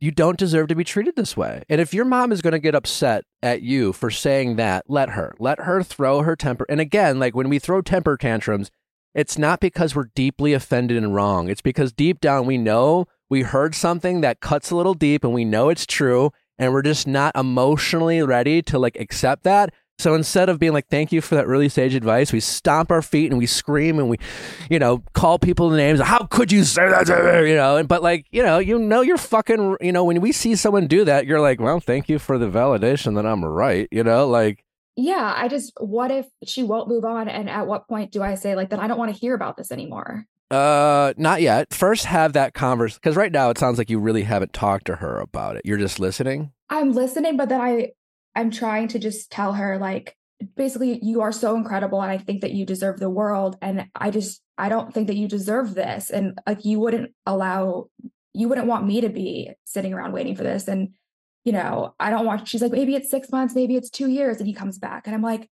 Speaker 1: you don't deserve to be treated this way. And if your mom is going to get upset at you for saying that, let her. Let her throw her temper. And again, like when we throw temper tantrums, it's not because we're deeply offended and wrong. It's because deep down we know we heard something that cuts a little deep and we know it's true and we're just not emotionally ready to like accept that. So instead of being like, thank you for that early sage advice, we stomp our feet and we scream and we, you know, call people the names. How could you say that to me? You know, and but like, you know, you know, you're fucking, you know, when we see someone do that, you're like, well, thank you for the validation that I'm right. You know, like,
Speaker 5: Yeah, I just, what if she won't move on? And at what point do I say, like, that I don't want to hear about this anymore?
Speaker 1: uh, not yet. First, have that converse because right now it sounds like you really haven't talked to her about it. You're just listening.
Speaker 5: I'm listening, but then I, I'm trying to just tell her, like, basically, you are so incredible. And I think that you deserve the world. And I just, I don't think that you deserve this. And like, you wouldn't allow, you wouldn't want me to be sitting around waiting for this. And, you know, I don't want, she's like, maybe it's six months, maybe it's two years. And he comes back. And I'm like,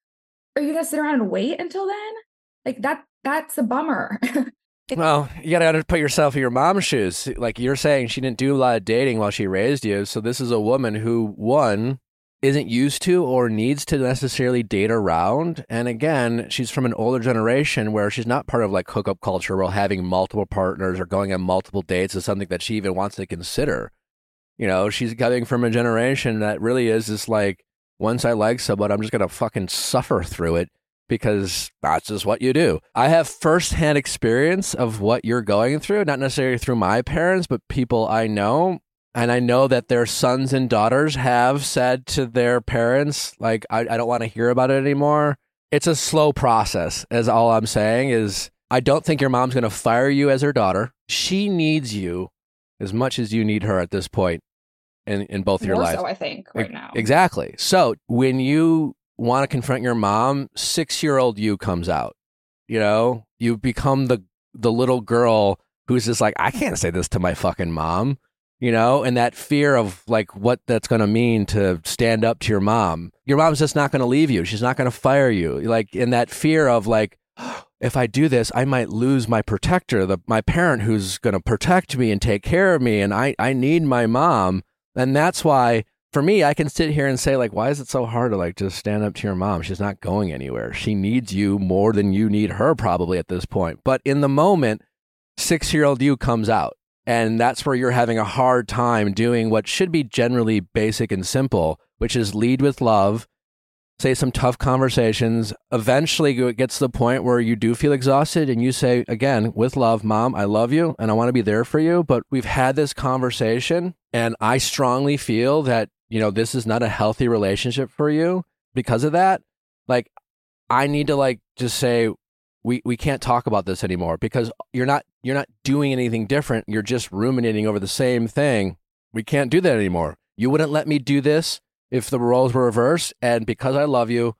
Speaker 5: are you going to sit around and wait until then? Like, that, that's a bummer.
Speaker 1: Well, you got to put yourself in your mom's shoes. Like you're saying, she didn't do a lot of dating while she raised you. So this is a woman who, one, isn't used to or needs to necessarily date around. And again, she's from an older generation where she's not part of like hookup culture where having multiple partners or going on multiple dates is something that she even wants to consider. You know, she's coming from a generation that really is just like, once I like someone, I'm just going to fucking suffer through it because that's just what you do. I have firsthand experience of what you're going through, not necessarily through my parents, but people I know. And I know that their sons and daughters have said to their parents, like, I, I don't want to hear about it anymore. It's a slow process, as all I'm saying is I don't think your mom's going to fire you as her daughter. She needs you as much as you need her at this point in, in both your lives.
Speaker 5: so, I think, right now.
Speaker 1: Exactly. So when you want to confront your mom, six year old you comes out. You know, you become the the little girl who's just like, I can't say this to my fucking mom. You know, and that fear of like what that's going to mean to stand up to your mom. Your mom's just not going to leave you. She's not going to fire you. Like in that fear of like, if I do this, I might lose my protector, the my parent who's going to protect me and take care of me, and I I need my mom. And that's why for me, I can sit here and say, like, why is it so hard to like just stand up to your mom? She's not going anywhere. She needs you more than you need her, probably at this point. But in the moment, six year old you comes out. And that's where you're having a hard time doing what should be generally basic and simple, which is lead with love, say some tough conversations. Eventually, it gets to the point where you do feel exhausted and you say, again, with love, mom, I love you and I want to be there for you. But we've had this conversation and I strongly feel that, you know, this is not a healthy relationship for you because of that. Like, I need to like just say, we, we can't talk about this anymore because you're not you're not doing anything different. You're just ruminating over the same thing. We can't do that anymore. You wouldn't let me do this if the roles were reversed. And because I love you,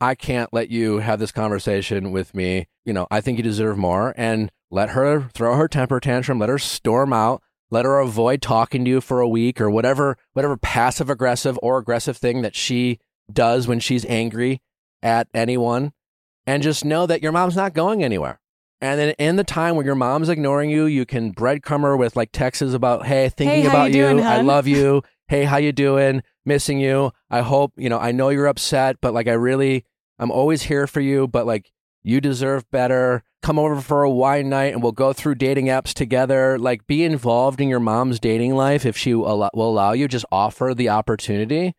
Speaker 1: I can't let you have this conversation with me. You know, I think you deserve more. And let her throw her temper tantrum, let her storm out, let her avoid talking to you for a week or whatever, whatever passive aggressive or aggressive thing that she does when she's angry at anyone. And just know that your mom's not going anywhere. And then in the time when your mom's ignoring you, you can breadcrumb her with like texts about, "Hey, thinking
Speaker 6: how
Speaker 1: about
Speaker 6: you doing,
Speaker 1: I love you. Hey, how you doing? Missing you. I hope you know. I know you're upset, but like I really, I'm always here for you. But like you deserve better. Come over for a wine night, and we'll go through dating apps together. Like be involved in your mom's dating life if she will allow you. Just offer the opportunity.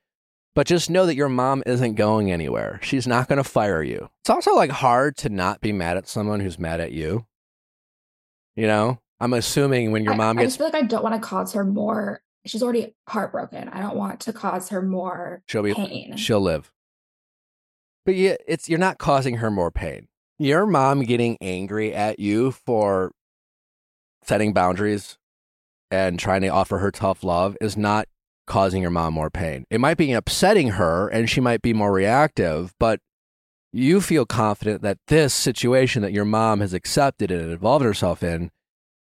Speaker 1: But just know that your mom isn't going anywhere. She's not going to fire you. It's also like hard to not be mad at someone who's mad at you. You know, I'm assuming when your
Speaker 5: I-
Speaker 1: mom
Speaker 5: I, just feel like I don't want to cause her more. She's already heartbroken. I don't want to cause her more
Speaker 1: she'll be,
Speaker 5: pain.
Speaker 1: she'll live. But yeah, it's you're not causing her more pain. Your mom getting angry at you for setting boundaries and trying to offer her tough love is not causing your mom more pain. It might be upsetting her and she might be more reactive, but you feel confident that this situation that your mom has accepted and involved herself in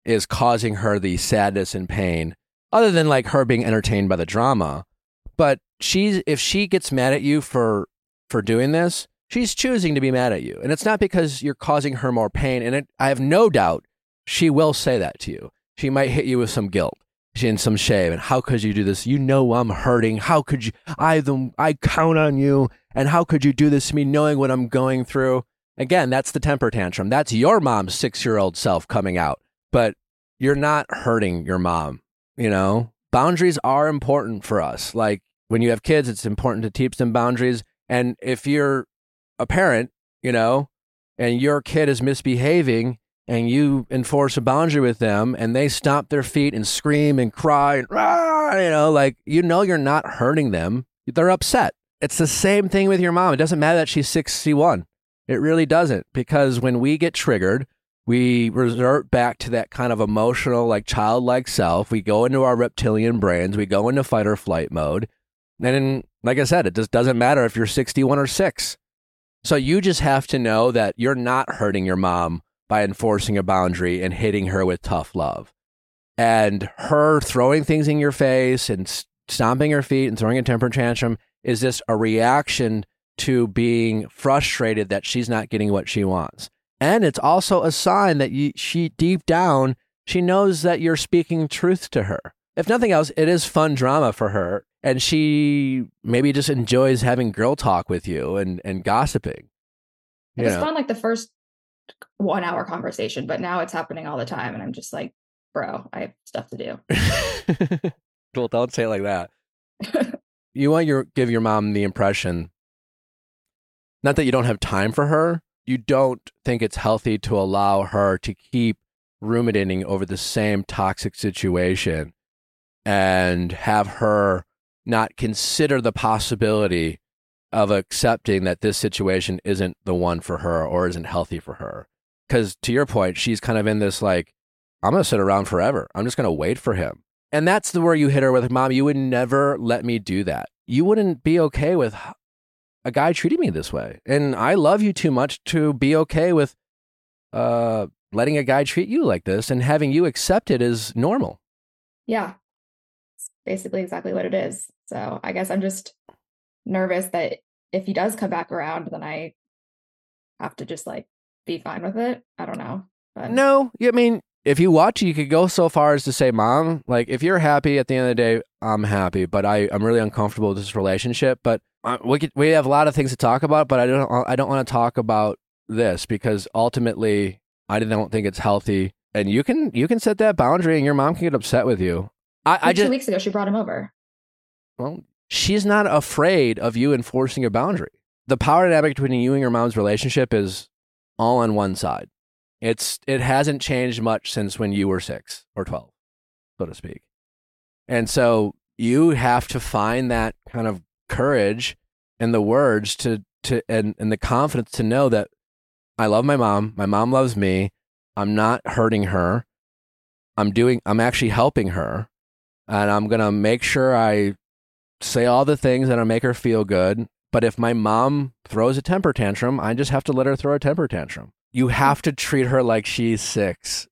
Speaker 1: is causing her the sadness and pain other than like her being entertained by the drama. But she's if she gets mad at you for for doing this she's choosing to be mad at you. And it's not because you're causing her more pain. And it, i have no doubt she will say that to you. She might hit you with some guilt and some shame. And how could you do this? You know i'm hurting. How could you i the i count on you. And how could you do this to me knowing what i'm going through? Again that's the temper tantrum. That's your mom's six year old self coming out. But you're not hurting your mom you know? Boundaries are important for us. Like when you have kids it's important to teach them boundaries. And if you're a parent you know and your kid is misbehaving and you enforce a boundary with them and they stomp their feet and scream and cry and "Rah!" you know like you know you're not hurting them. They're upset. It's the same thing with your mom. It doesn't matter that she's 61 it really doesn't because when we get triggered we revert back to that kind of emotional like childlike self. We go into our reptilian brains. We go into fight or flight mode. And then, like i said it just doesn't matter if you're 61 or 6 so you just have to know that you're not hurting your mom by enforcing a boundary and hitting her with tough love. And her throwing things in your face and stomping her feet and throwing a temper tantrum is just a reaction to being frustrated that she's not getting what she wants. And it's also a sign that you, she deep down she knows that you're speaking truth to her. If nothing else it is fun drama for her and she maybe just enjoys having girl talk with you and and gossiping.
Speaker 5: It
Speaker 1: you
Speaker 5: was
Speaker 1: know.
Speaker 5: fun like the first one hour conversation, but now it's happening all the time. And I'm just like, bro, I have stuff to do.
Speaker 1: well don't say it like that you want your give your mom the impression not that you don't have time for her you don't think it's healthy to allow her to keep ruminating over the same toxic situation and have her not consider the possibility of accepting that this situation isn't the one for her or isn't healthy for her. Because to your point, she's kind of in this like, I'm going to sit around forever. I'm just going to wait for him. And that's the where you hit her with, Mom, you would never let me do that. You wouldn't be okay with a guy treating me this way. And I love you too much to be okay with uh, letting a guy treat you like this and having you accept it as normal.
Speaker 5: Yeah. It's basically exactly what it is. So I guess I'm just nervous that if he does come back around, then I have to just like be fine with it. I don't know. But
Speaker 1: No, I mean, if you watch, you could go so far as to say, Mom, like, if you're happy at the end of the day, I'm happy, but I, I'm really uncomfortable with this relationship. But uh, we could, we have a lot of things to talk about, but I don't, I don't want to talk about this because ultimately, I don't think it's healthy. And you can, you can set that boundary, and your mom can get upset with you. I, I
Speaker 5: like, two
Speaker 1: just,
Speaker 5: weeks ago she brought him over.
Speaker 1: well, she's not afraid of you enforcing a boundary. The power dynamic between you and your mom's relationship is all on one side. It's it hasn't changed much since when you were six or twelve, so to speak. And so you have to find that kind of courage and the words to to and, and the confidence to know that I love my mom, my mom loves me, I'm not hurting her. I'm doing I'm actually helping her. And I'm gonna make sure I say all the things that'll make her feel good. But if my mom throws a temper tantrum, I just have to let her throw a temper tantrum. You have to treat her like she's six,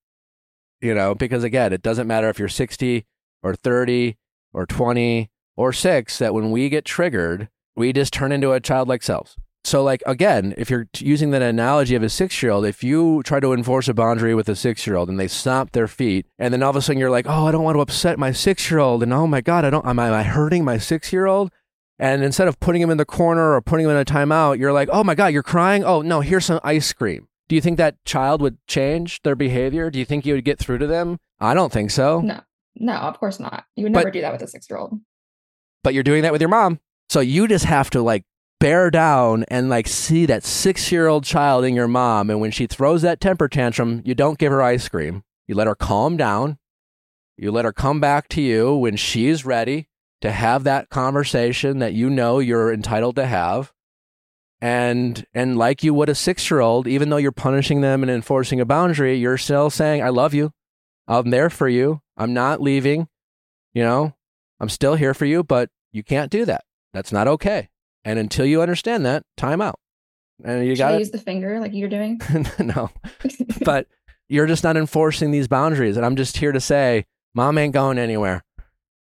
Speaker 1: you know, because again, it doesn't matter if you're 60 or 30 or 20 or six, that when we get triggered, we just turn into a childlike selves. So, like, again, if you're using that analogy of a six year old, if you try to enforce a boundary with a six year old and they stomp their feet, and then all of a sudden you're like, oh, I don't want to upset my six year old, and oh my God, I don't, am I, am I hurting my six year old? And instead of putting him in the corner or putting him in a timeout, you're like, oh my God, you're crying? Oh, no, here's some ice cream. Do you think that child would change their behavior? Do you think you would get through to them? I don't think so.
Speaker 5: No, no, of course not. You would
Speaker 1: But-
Speaker 5: never do that with a six year old.
Speaker 1: but you're doing that with your mom. So you just have to like bear down and like see that six year old child in your mom. And when she throws that temper tantrum, you don't give her ice cream. You let her calm down. You let her come back to you when she's ready to have that conversation that you know you're entitled to have. And and like you would a six year old, even though you're punishing them and enforcing a boundary, you're still saying, I love you. I'm there for you. I'm not leaving. You know, I'm still here for you, but you can't do that. That's not okay. And until you understand that, time out. And you got to
Speaker 5: use the finger like you're doing?
Speaker 1: no, but you're just not enforcing these boundaries. And I'm just here to say, mom ain't going anywhere.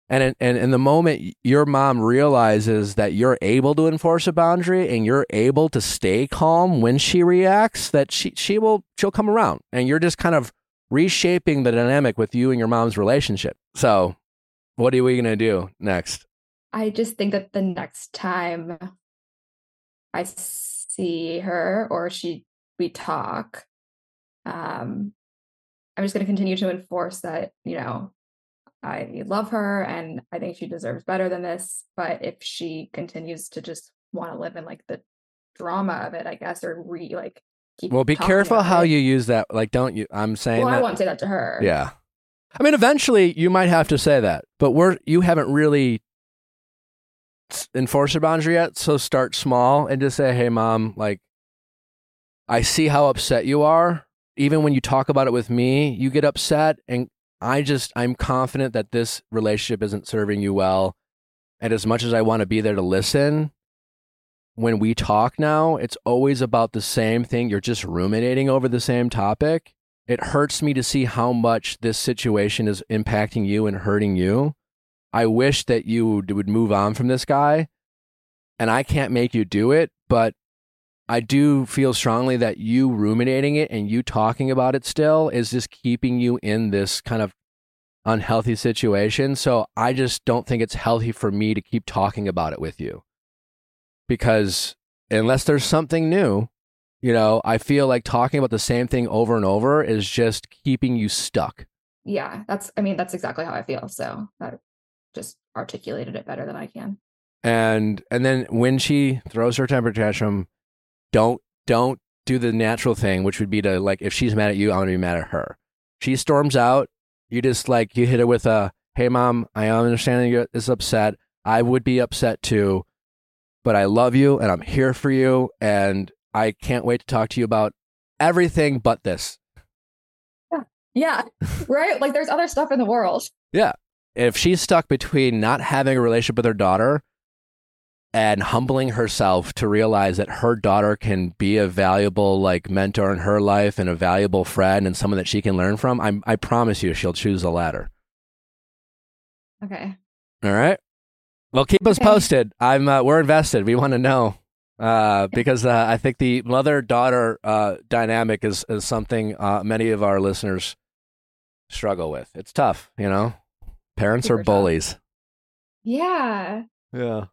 Speaker 1: And in, and in the moment your mom realizes that you're able to enforce a boundary and you're able to stay calm when she reacts, that she she will she'll come around. And you're just kind of reshaping the dynamic with you and your mom's relationship. So, what are we gonna do next?
Speaker 5: I just think that the next time I see her or she we talk, um, I'm just going to continue to enforce that, you know, I love her and I think she deserves better than this. But if she continues to just want to live in like the drama of it, I guess, or re like keep
Speaker 1: Well, be careful how
Speaker 5: it-
Speaker 1: you use that. Like, don't you? I'm saying
Speaker 5: Well, I won't say that to her.
Speaker 1: Yeah. I mean, eventually you might have to say that, but we're you haven't really enforced your boundary yet. So start small and just say, "Hey, mom, like, I see how upset you are. Even when you talk about it with me, you get upset, and I just I'm confident that this relationship isn't serving you well. And as much as I want to be there to listen." When we talk now, it's always about the same thing. You're just ruminating over the same topic it hurts me to see how much this situation is impacting you and hurting you. I wish that you would- move on from this guy, and I can't make you do it, but I do feel strongly that you ruminating it and you talking about it still is just keeping you in this kind of unhealthy situation. So I just don't think it's healthy for me to keep talking about it with you. Because unless there's something new, you know, I feel like talking about the same thing over and over is just keeping you stuck.
Speaker 5: Yeah, that's I mean, that's exactly how I feel. So that just articulated it better than I can.
Speaker 1: And and then when she throws her temper tantrum, don't don't do the natural thing, which would be to like if she's mad at you, I'm gonna be mad at her. She storms out, you just like you hit her with a "Hey, mom, I understand you is upset. I would be upset too, but I love you and I'm here for you, and I can't wait to talk to you about everything but this."
Speaker 5: Yeah, Yeah. right. Like there's other stuff in the world.
Speaker 1: If she's stuck between not having a relationship with her daughter and humbling herself to realize that her daughter can be a valuable like mentor in her life and a valuable friend and someone that she can learn from, I'm, I promise you she'll choose the latter.
Speaker 5: Okay.
Speaker 1: All right. Well, keep us
Speaker 5: Okay.
Speaker 1: posted. I'm uh, we're invested. We want to know uh, because uh, I think the mother daughter uh, dynamic is is something uh, many of our listeners struggle with. It's tough, you know. Parents
Speaker 5: Super
Speaker 1: are bullies.
Speaker 5: Yeah.
Speaker 1: Yeah.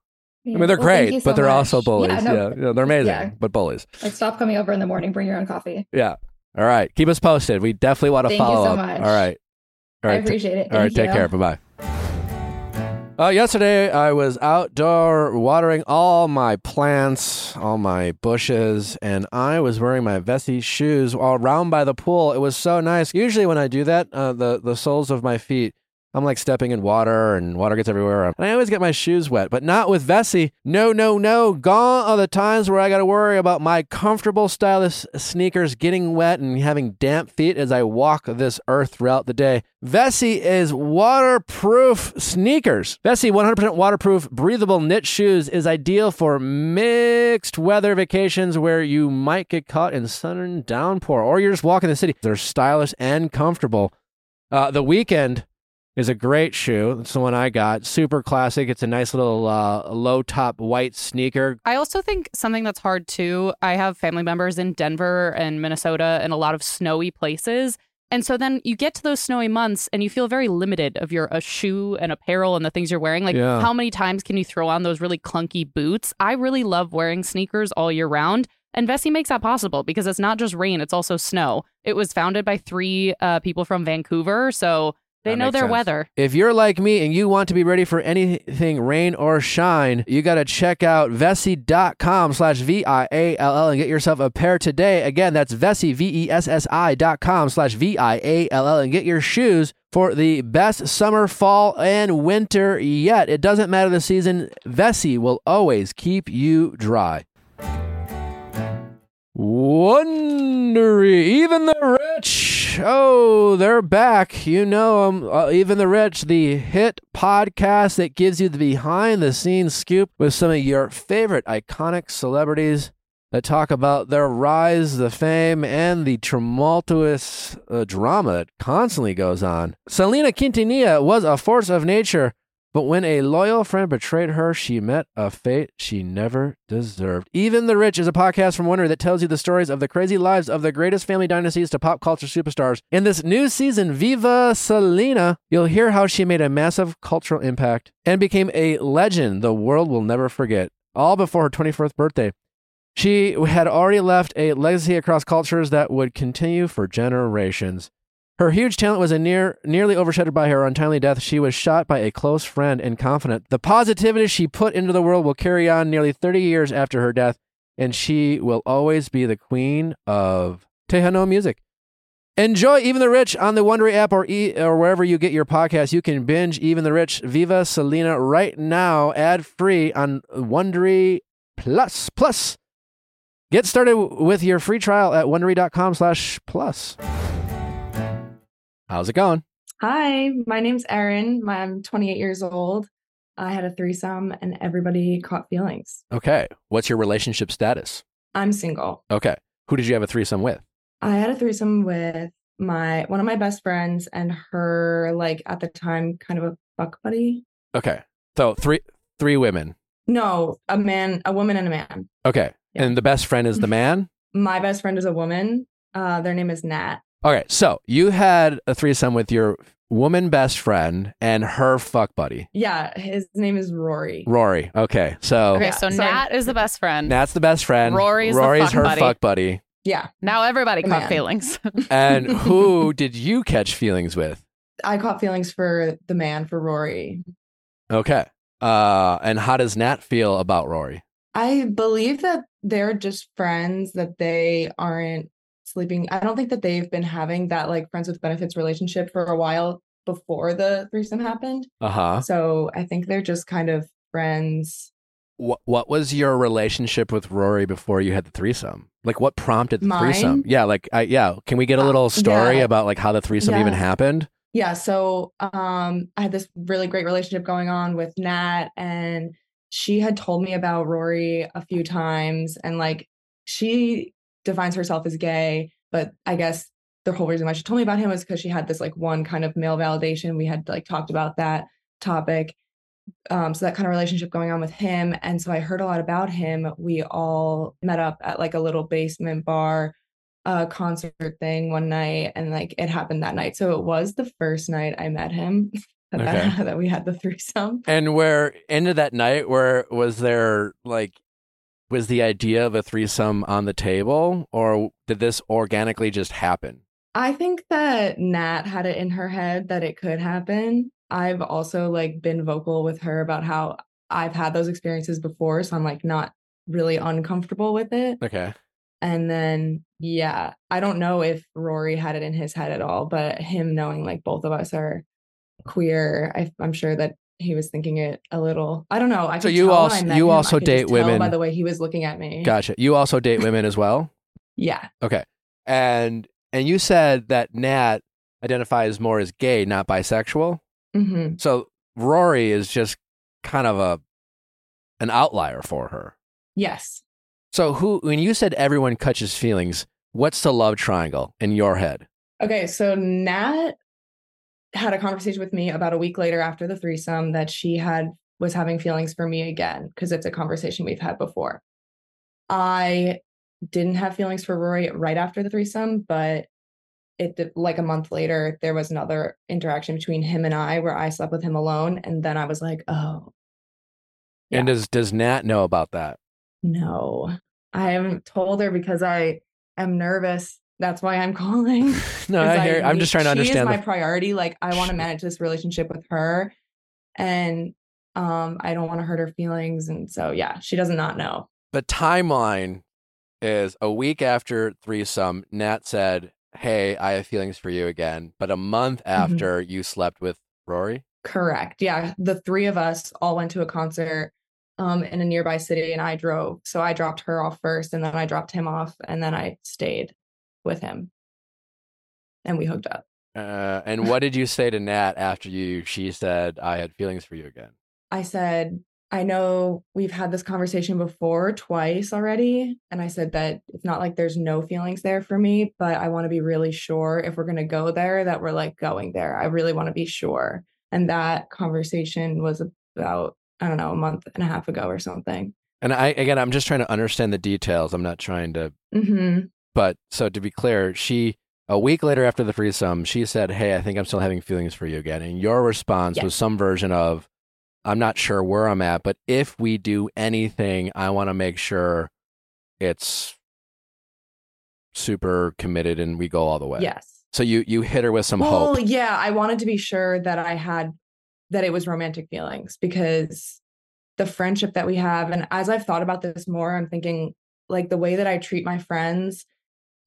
Speaker 1: I mean, they're
Speaker 5: Well,
Speaker 1: great,
Speaker 5: you
Speaker 1: but they're also bullies.
Speaker 5: Yeah, no,
Speaker 1: yeah, they're amazing,
Speaker 5: yeah.
Speaker 1: but bullies.
Speaker 5: Like stop coming over in the morning. Bring your own coffee.
Speaker 1: Yeah. All right. Keep us posted. We definitely want to follow.
Speaker 5: Thank you so
Speaker 1: up.
Speaker 5: much.
Speaker 1: All right. All
Speaker 5: I appreciate it.
Speaker 1: all right.
Speaker 5: Thank
Speaker 1: Take care. Bye bye. Uh, yesterday, I was outdoor watering all my plants, all my bushes, and I was wearing my Vessi shoes all around by the pool. It was so nice. Usually, when I do that, uh, the the soles of my feet, I'm like stepping in water, and water gets everywhere. And I always get my shoes wet, but not with Vessi. No, no, no. Gone are the times where I got to worry about my comfortable, stylish sneakers getting wet and having damp feet as I walk this earth throughout the day. Vessi is waterproof sneakers. Vessi 100% waterproof, breathable knit shoes is ideal for mixed weather vacations where you might get caught in sudden downpour or you're just walking the city. They're stylish and comfortable. Uh, the weekend is a great shoe. It's the one I got. Super classic. It's a nice little uh, low top white sneaker.
Speaker 2: I also think something that's hard too. I have family members in Denver and Minnesota and a lot of snowy places. And so then you get to those snowy months and you feel very limited of your a shoe and apparel and the things you're wearing. Like
Speaker 1: Yeah.
Speaker 2: how many times can you throw on those really clunky boots? I really love wearing sneakers all year round. And Vessi makes that possible because it's not just rain, it's also snow. It was founded by three uh, people from Vancouver. So they know their
Speaker 1: sense.
Speaker 2: weather.
Speaker 1: If you're like me and you want to be ready for anything rain or shine, you got to check out Vessi.com slash V-I-A-L-L and get yourself a pair today. Again, that's Vessi, V-E-S-S-I dot com slash V-I-A-L-L and get your shoes for the best summer, fall, and winter yet. It doesn't matter the season. Vessi will always keep you dry. Wondery, even the rich. Oh, they're back. You know 'em. Uh, even the rich, the hit podcast that gives you the behind the scenes scoop with some of your favorite iconic celebrities that talk about their rise, the fame, and the tumultuous uh, drama that constantly goes on. Selena Quintanilla was a force of nature. But when a loyal friend betrayed her, she met a fate she never deserved. Even the Rich is a podcast from Wonder that tells you the stories of the crazy lives of the greatest family dynasties to pop culture superstars. In this new season, Viva Selena, you'll hear how she made a massive cultural impact and became a legend the world will never forget, all before her 21st birthday. She had already left a legacy across cultures that would continue for generations. Her huge talent was near, nearly overshadowed by her untimely death. She was shot by a close friend and confidant. The positivity she put into the world will carry on nearly 30 years after her death, and she will always be the queen of Tejano music. Enjoy Even the Rich on the Wondery app or, e- or wherever you get your podcasts. You can binge Even the Rich, Viva Selena right now, ad free on Wondery Plus. Plus. Get started with your free trial at wondery.com slash plus. How's it going?
Speaker 7: Hi, my name's Erin. I'm 28 years old. I had a threesome and everybody caught feelings.
Speaker 1: Okay. What's your relationship status?
Speaker 7: I'm single.
Speaker 1: Okay. Who did you have a threesome with?
Speaker 7: I had a threesome with my one of my best friends and her like at the time kind of a fuck buddy.
Speaker 1: Okay. So three three women.
Speaker 7: No, a man, a woman and a man.
Speaker 1: Okay.
Speaker 7: Yeah.
Speaker 1: And the best friend is the man?
Speaker 7: My best friend is a woman. Uh their name is Nat.
Speaker 1: Okay. So you had a threesome with your woman best friend and her fuck buddy,
Speaker 7: Yeah, his name is Rory.
Speaker 1: Rory. Okay. So
Speaker 2: Okay, so
Speaker 7: so-
Speaker 2: Nat is the best friend.
Speaker 1: Nat's the best friend.
Speaker 2: Rory's the
Speaker 1: Rory's
Speaker 2: fuck
Speaker 1: her
Speaker 2: buddy.
Speaker 1: fuck buddy.
Speaker 7: Yeah,
Speaker 2: Now everybody
Speaker 7: The
Speaker 2: caught
Speaker 7: man.
Speaker 2: feelings.
Speaker 1: And who did you catch feelings with?
Speaker 7: I caught feelings for the man for Rory.
Speaker 1: Okay. Uh, and how does Nat feel about Rory?
Speaker 7: I believe that they're just friends, that they aren't sleeping. I don't think that they've been having that like friends with benefits relationship for a while. before the threesome happened.
Speaker 1: Uh huh.
Speaker 7: So I think they're just kind of friends.
Speaker 1: What What was your relationship with Rory before you had the threesome? Like, what prompted the
Speaker 7: Mine?
Speaker 1: threesome? Yeah, like, I yeah. Can we get a
Speaker 7: Uh,
Speaker 1: little story
Speaker 7: yeah.
Speaker 1: about like how the threesome even happened?
Speaker 7: Yeah, so um I had this really great relationship going on with Nat and she had told me about Rory a few times and like she defines herself as gay, but I guess the whole reason why she told me about him was because she had this like one kind of male validation. We had like talked about that topic. Um, so that kind of relationship going on with him. And so I heard a lot about him. We all met up at like a little basement bar uh concert thing one night and like it happened that night. So it was the first night I met him that,
Speaker 1: Okay.
Speaker 7: that we had the threesome.
Speaker 1: And where into that night, where was there like, was the idea of a threesome on the table, or did this organically just happen?
Speaker 7: I think that Nat had it in her head that it could happen. I've also like been vocal with her about how I've had those experiences before, so I'm like not really uncomfortable with it.
Speaker 1: Okay.
Speaker 7: And then yeah, I don't know if Rory had it in his head at all, but him knowing like both of us are queer, I, I'm sure that he was thinking it a little. I don't know. I
Speaker 1: So you also- you
Speaker 7: him,
Speaker 1: also date women-
Speaker 7: by the way he was looking at me.
Speaker 1: Gotcha. You also date women as well.
Speaker 7: Yeah.
Speaker 1: Okay. And and you said that Nat identifies more as gay, not bisexual.
Speaker 7: hmm
Speaker 1: So Rory is just kind of a an outlier for her.
Speaker 7: Yes.
Speaker 1: So who when you said everyone catches feelings, what's the love triangle in your head?
Speaker 7: Okay, so Nat had a conversation with me about a week later after the threesome that she had was having feelings for me again because it's a conversation we've had before. I didn't have feelings for Rory right after the threesome, but it like a month later there was another interaction between him and I where I slept with him alone and then I was like, "Oh,
Speaker 1: And does does Nat know about that?
Speaker 7: no." I haven't told her because I am nervous. That's why I'm calling.
Speaker 1: no, I hear. I'm just trying to understand.
Speaker 7: She is my priority. Like I want to manage this relationship with her, and um, I don't want to hurt her feelings. And so, yeah, she does not know.
Speaker 1: the timeline is a week after threesome. Nat said, "Hey, I have feelings for you again," but a month
Speaker 7: Mm-hmm.
Speaker 1: after you slept with Rory.
Speaker 7: Correct. Yeah, the three of us all went to a concert um in a nearby city, and I drove. So I dropped her off first, and then I dropped him off, and then I stayed with him, and we hooked up.
Speaker 1: Uh, and what did you say to Nat after you? She said, "I had feelings for you again."
Speaker 7: I said, I know we've had this conversation before twice already. And I said that it's not like there's no feelings there for me, but I want to be really sure if we're going to go there that we're like going there. I really want to be sure. And that conversation was about, I don't know, a month and a half ago or something.
Speaker 1: And I again, I'm just trying to understand the details. I'm not trying to.
Speaker 7: hmm
Speaker 1: But so to be clear, she a week later after the threesome, she said, "Hey, I think I'm still having feelings for you again." And your response
Speaker 7: Yes.
Speaker 1: was some version of, "I'm not sure where I'm at, but if we do anything, I want to make sure it's super committed and we go all the way."
Speaker 7: Yes.
Speaker 1: So you you hit her with some
Speaker 7: well,
Speaker 1: hope.
Speaker 7: yeah, I wanted to be sure that I had that it was romantic feelings because the friendship that we have, and as I've thought about this more, I'm thinking like the way that I treat my friends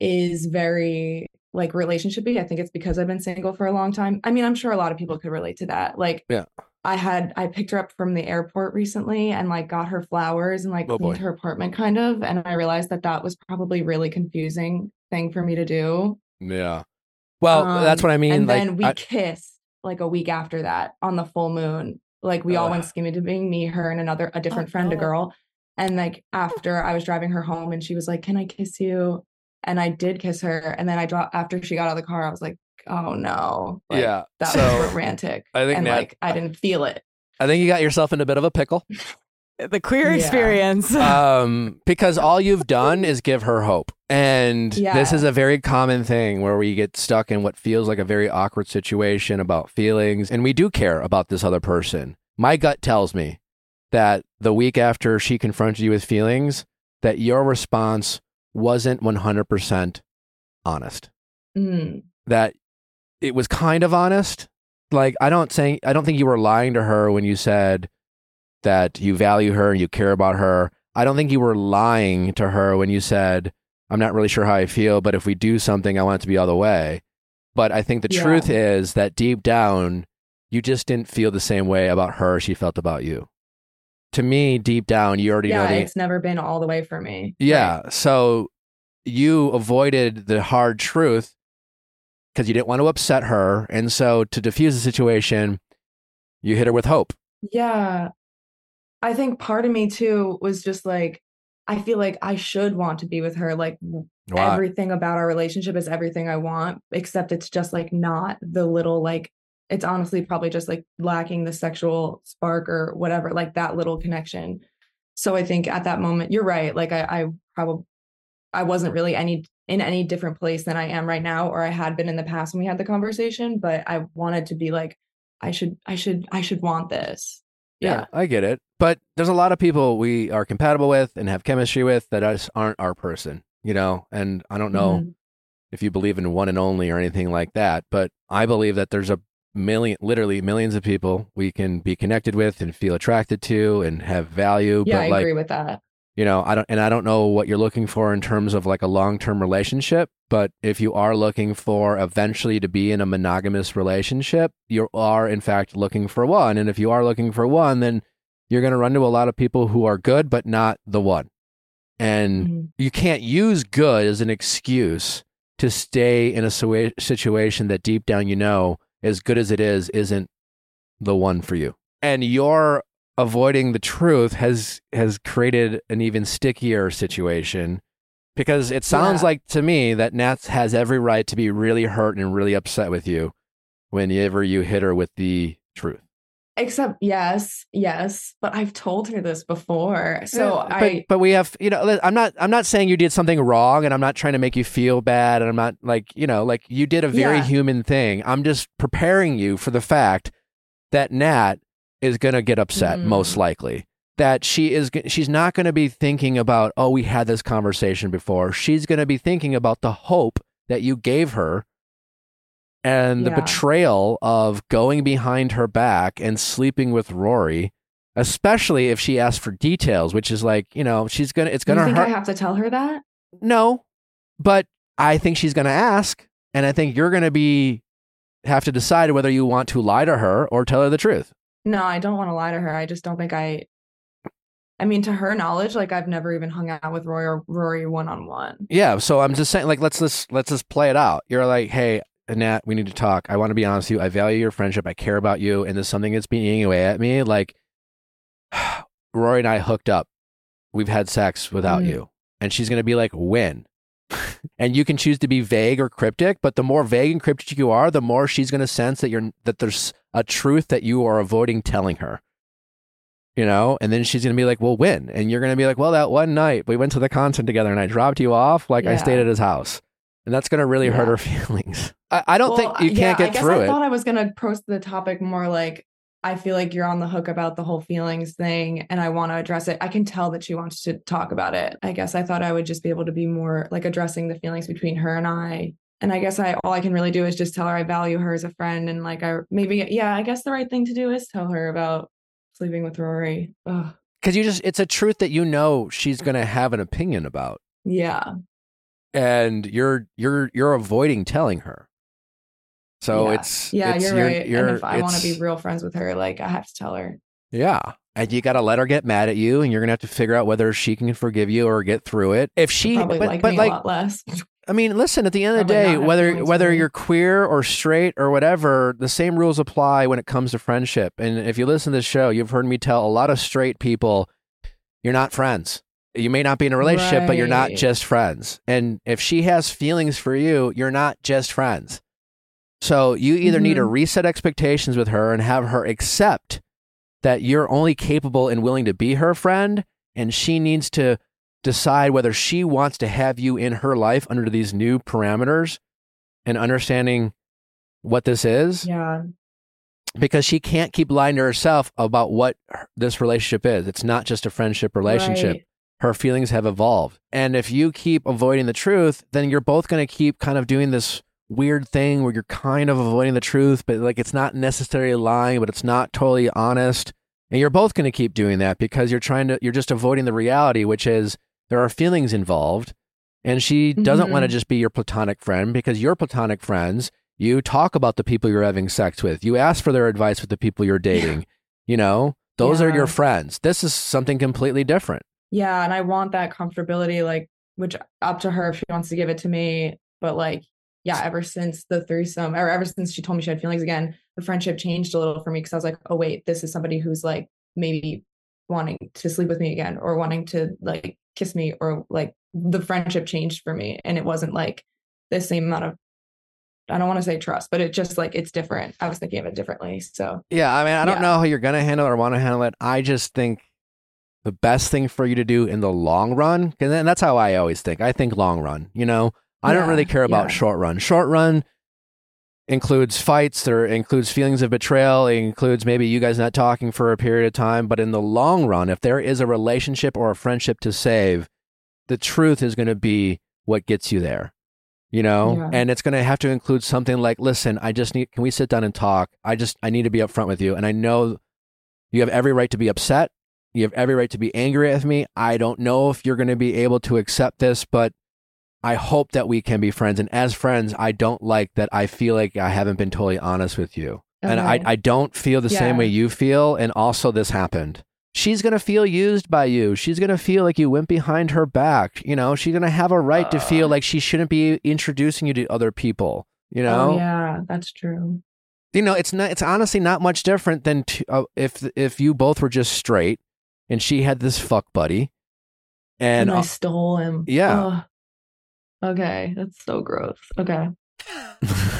Speaker 7: is very like relationshipy. I think it's because I've been single for a long time. I mean, I'm sure a lot of people could relate to that. Like,
Speaker 1: Yeah.
Speaker 7: I had I picked her up from the airport recently and like got her flowers and like
Speaker 1: Oh,
Speaker 7: cleaned
Speaker 1: boy.
Speaker 7: her apartment kind of, and I realized that that was probably really confusing thing for me to do.
Speaker 1: Yeah. Well, that's
Speaker 7: Um,
Speaker 1: what I mean.
Speaker 7: And
Speaker 1: like,
Speaker 7: then we
Speaker 1: I-
Speaker 7: kissed like a week after that on the full moon. Like we all went
Speaker 1: Ugh.
Speaker 7: skimming to being me, her, and another a different friend, a girl. And like after I was driving her home, and she was like, "Can I kiss you?" And I did kiss her. And then I dropped after she got out of the car. I was like, "Oh no!" Like,
Speaker 1: yeah.
Speaker 7: that
Speaker 1: so
Speaker 7: was romantic.
Speaker 1: I think
Speaker 7: and
Speaker 1: Nat-
Speaker 7: like I didn't feel it.
Speaker 1: I think you got yourself in a bit of a pickle.
Speaker 6: The queer
Speaker 7: Yeah.
Speaker 6: experience.
Speaker 1: um, because all you've done is give her hope. And this is a very common thing where we get stuck in what feels like a very awkward situation about feelings. And we do care about this other person. My gut tells me that the week after she confronted you with feelings, that your response wasn't 100% honest.
Speaker 7: Mm.
Speaker 1: That it was kind of honest. Like I don't think I don't think you were lying to her when you said that you value her and you care about her. I don't think you were lying to her when you said, I'm not really sure how I feel, but if we do something, I want it to be all the way. But I think the
Speaker 7: Yeah.
Speaker 1: truth is that deep down, you just didn't feel the same way about her she felt about you. To me, deep down, you already
Speaker 7: yeah,
Speaker 1: know the
Speaker 7: it's never been all the way for me.
Speaker 1: yeah. So you avoided the hard truth because you didn't want to upset her. And so to diffuse the situation, you hit her with hope.
Speaker 7: Yeah. I think part of me too was just like, I feel like I should want to be with her. Like everything about our relationship is everything I want, except it's just like not the little like it's honestly probably just like lacking the sexual spark or whatever, like that little connection. So I think at that moment, you're right. Like I, I probably I wasn't really any in any different place than I am right now, or I had been in the past when we had the conversation, but I wanted to be like, I should, I should, I should want this. Yeah.
Speaker 1: I get it. But there's a lot of people we are compatible with and have chemistry with that just aren't our person, you know? And I don't know
Speaker 7: Mhm.
Speaker 1: if you believe in one and only or anything like that, but I believe that there's a million, literally millions of people we can be connected with and feel attracted to and have value.
Speaker 7: Yeah,
Speaker 1: but
Speaker 7: I
Speaker 1: like,
Speaker 7: agree with that.
Speaker 1: you know i don't and i don't know what you're looking for in terms of like a long-term relationship but if you are looking for eventually to be in a monogamous relationship you are in fact looking for one and if you are looking for one then you're going to run to a lot of people who are good but not the one and
Speaker 7: Mhm.
Speaker 1: you can't use good as an excuse to stay in a situation that deep down you know as good as it is isn't the one for you and your avoiding the truth has has created an even stickier situation because it sounds
Speaker 7: Yeah.
Speaker 1: like to me that Nats has every right to be really hurt and really upset with you whenever you hit her with the truth.
Speaker 7: Except yes, yes, but I've told her this before. So
Speaker 1: Yeah,
Speaker 7: I
Speaker 1: but, but we have you know I'm not I'm not saying you did something wrong and I'm not trying to make you feel bad and I'm not like you know like you did a very
Speaker 7: Yeah.
Speaker 1: human thing. I'm just preparing you for the fact that Nat is going to get upset
Speaker 7: Mm.
Speaker 1: most likely. That she is she's not going to be thinking about oh we had this conversation before. She's going to be thinking about the hope that you gave her and the betrayal of going behind her back and sleeping with Rory, especially if she asks for details, which is like, you know, she's gonna it's gonna
Speaker 7: think
Speaker 1: hurt.
Speaker 7: I have to tell her that?
Speaker 1: no, but I think she's gonna ask, and I think you're gonna be have to decide whether you want to lie to her or tell her the truth.
Speaker 7: No, I don't want to lie to her. I just don't think I I mean, to her knowledge, like I've never even hung out with Roy or Rory one on one.
Speaker 1: Yeah, so I'm just saying, like, let's just let's just play it out. You're like, hey, Nat, we need to talk. I want to be honest with you. I value your friendship. I care about you, and there's something that's been eating away at me. Like, Rory and I hooked up. We've had sex without
Speaker 7: Mhm.
Speaker 1: you, and she's gonna be like, when? and you can choose to be vague or cryptic, but the more vague and cryptic you are, the more she's gonna sense that you're that there's a truth that you are avoiding telling her. You know, and then she's gonna be like, "Well, when?" And you're gonna be like, "Well, that one night we went to the concert together, and I dropped you off. Like I stayed at his house." And that's going to really hurt her feelings. I, I don't
Speaker 7: Well,
Speaker 1: think you can't
Speaker 7: I
Speaker 1: get
Speaker 7: guess
Speaker 1: through
Speaker 7: I
Speaker 1: it.
Speaker 7: I thought I was gonna approach the topic more like I feel like you're on the hook about the whole feelings thing and I want to address it. I can tell that she wants to talk about it. I guess I thought I would just be able to be more like addressing the feelings between her and I. And I guess I all I can really do is just tell her I value her as a friend and like I maybe yeah, I guess the right thing to do is tell her about sleeping with Rory. Ugh.
Speaker 1: Because you just, it's a truth that you know she's going to have an opinion about.
Speaker 7: Yeah.
Speaker 1: And you're, you're, you're avoiding telling her. So
Speaker 7: yeah.
Speaker 1: it's,
Speaker 7: Yeah,
Speaker 1: it's,
Speaker 7: you're, right.
Speaker 1: you're-
Speaker 7: and if I want to be real friends with her, like I have to tell her.
Speaker 1: Yeah. And you got to let her get mad at you, and you're going to have to figure out whether she can forgive you or get through it. If she,
Speaker 7: She'll probably
Speaker 1: but,
Speaker 7: like
Speaker 1: but
Speaker 7: me
Speaker 1: like,
Speaker 7: a lot less.
Speaker 1: I mean, listen, at the end of the day, whether whether you're queer or straight or whatever, the same rules apply when it comes to friendship. And if you listen to this show, you've heard me tell a lot of straight people, you're not friends. You may not be in a relationship, but you're not just friends. And if she has feelings for you, you're not just friends. So you either need to
Speaker 7: Mhm.
Speaker 1: reset expectations with her and have her accept that you're only capable and willing to be her friend, and she needs to decide whether she wants to have you in her life under these new parameters and understanding what this is
Speaker 7: yeah.
Speaker 1: because she can't keep lying to herself about what this relationship is. It's not just a friendship relationship.
Speaker 7: Right.
Speaker 1: Her feelings have evolved. And if you keep avoiding the truth, then you're both going to keep kind of doing this weird thing where you're kind of avoiding the truth, but like it's not necessarily lying, but it's not totally honest. And you're both going to keep doing that because you're trying to, you're just avoiding the reality, which is there are feelings involved. And she doesn't
Speaker 7: Mhm.
Speaker 1: want to just be your platonic friend because your platonic friends You talk about the people you're having sex with. You ask for their advice with the people you're dating. You know, those are your friends. This is something completely different.
Speaker 7: Yeah, and I want that comfortability, like, which up to her if she wants to give it to me. But like, yeah, ever since the threesome, or ever since she told me she had feelings again, the friendship changed a little for me because I was like, oh wait, this is somebody who's like maybe wanting to sleep with me again or wanting to like kiss me or like the friendship changed for me, and it wasn't like the same amount of. I don't want to say trust, but it just like it's different. I was thinking of it differently. So
Speaker 1: Yeah, I mean, I don't
Speaker 7: Yeah.
Speaker 1: know how you're gonna handle it or want to handle it. I just think the best thing for you to do in the long run, and that's how I always think. I think long run. You know, I don't really care about
Speaker 7: yeah.
Speaker 1: short run. Short run includes fights. or includes feelings of betrayal. It includes maybe you guys not talking for a period of time. But in the long run, if there is a relationship or a friendship to save, the truth is going to be what gets you there. You know,
Speaker 7: Yeah.
Speaker 1: and it's going to have to include something like, listen, I just need, can we sit down and talk? I just, I need to be upfront with you. And I know you have every right to be upset. You have every right to be angry at me. I don't know if you're going to be able to accept this, but I hope that we can be friends. And as friends, I don't like that I feel like I haven't been totally honest with you. And I, I don't feel the same way you feel. And also, this happened. She's going to feel used by you. She's going to feel like you went behind her back. You know, she's going to have a right to feel
Speaker 7: Uh.
Speaker 1: like she shouldn't be introducing you to other people. You know,
Speaker 7: oh yeah, that's true.
Speaker 1: you know, it's not. It's honestly not much different than t- uh, if if you both were just straight, and she had this fuck buddy, and
Speaker 7: and I
Speaker 1: uh,
Speaker 7: stole him.
Speaker 1: yeah.
Speaker 7: Ugh. Okay, that's so gross. Okay.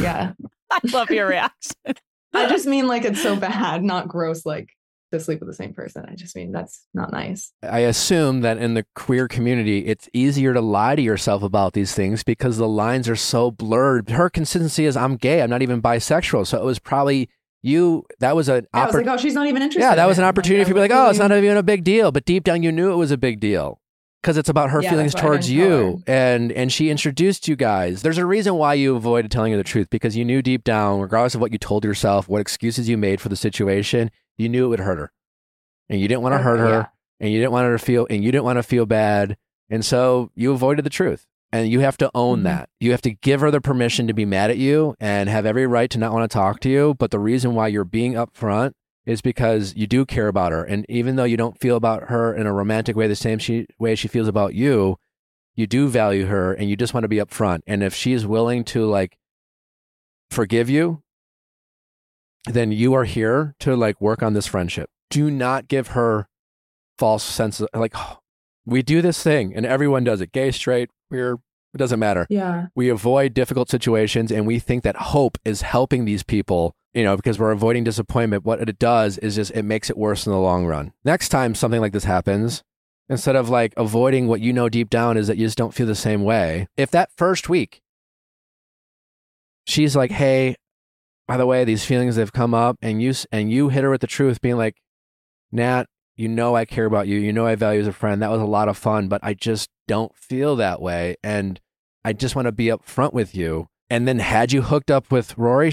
Speaker 7: Yeah.
Speaker 2: I love your reaction.
Speaker 7: I just mean like it's so bad, not gross like to sleep with the same person. I just mean that's not nice.
Speaker 1: I assume that in the queer community, it's easier to lie to yourself about these things because the lines are so blurred. Her consistency is, "I'm gay. I'm not even bisexual." So it was probably you. That was an
Speaker 7: I was like, oh, she's not even interested.
Speaker 1: yeah, that
Speaker 7: in
Speaker 1: was an opportunity
Speaker 7: I
Speaker 1: for you to be like, "Oh, it's not even a big deal," but deep down, you knew it was a big deal because it's about her
Speaker 7: Yeah,
Speaker 1: feelings
Speaker 7: that's why I
Speaker 1: towards you, and and she introduced you guys. There's a reason why you avoided telling her the truth because you knew deep down, regardless of what you told yourself, what excuses you made for the situation, you knew it would hurt her, and you didn't want to hurt her
Speaker 7: yeah.
Speaker 1: and you didn't want her to feel and you didn't want to feel bad and so you avoided the truth and you have to own
Speaker 7: Mhm.
Speaker 1: that. You have to give her the permission to be mad at you and have every right to not want to talk to you. But the reason why you're being upfront is because you do care about her. And even though you don't feel about her in a romantic way the same she, way she feels about you you do value her and you just want to be upfront. And if she's willing to like forgive you then you are here to like work on this friendship. Do not give her false sense of like "Oh, we do this thing and everyone does it gay straight we're it doesn't matter.
Speaker 7: Yeah.
Speaker 1: we avoid difficult situations and we think that hope is helping these people you know because we're avoiding disappointment. What it does is just it makes it worse in the long run. Next time something like this happens instead of like avoiding what you know deep down is that you just don't feel the same way if that first week she's like hey by the way these feelings have come up and you and you hit her with the truth being like nat you know i care about you you know i value as a friend. That was a lot of fun but i just don't feel that way. And i just want to be upfront with you. And then had you hooked up with rory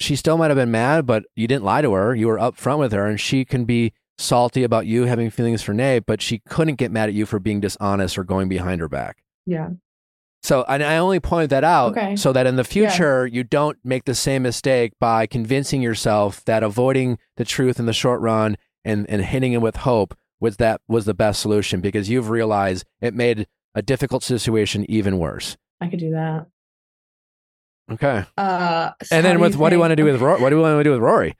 Speaker 1: she still might have been mad but you didn't lie to her. You were upfront with her and she can be salty about you having feelings for nate but she couldn't get mad at you for being dishonest or going behind her back.
Speaker 7: Yeah.
Speaker 1: so and I only pointed that out
Speaker 7: Okay.
Speaker 1: so that in the future you don't make the same mistake by convincing yourself that avoiding the truth in the short run and, and hitting it with hope was that was the best solution because you've realized it made a difficult situation even worse.
Speaker 7: I could do that.
Speaker 1: Okay.
Speaker 7: Uh so
Speaker 1: And then with what do you want to do with Rory? What do you want to do with Rory?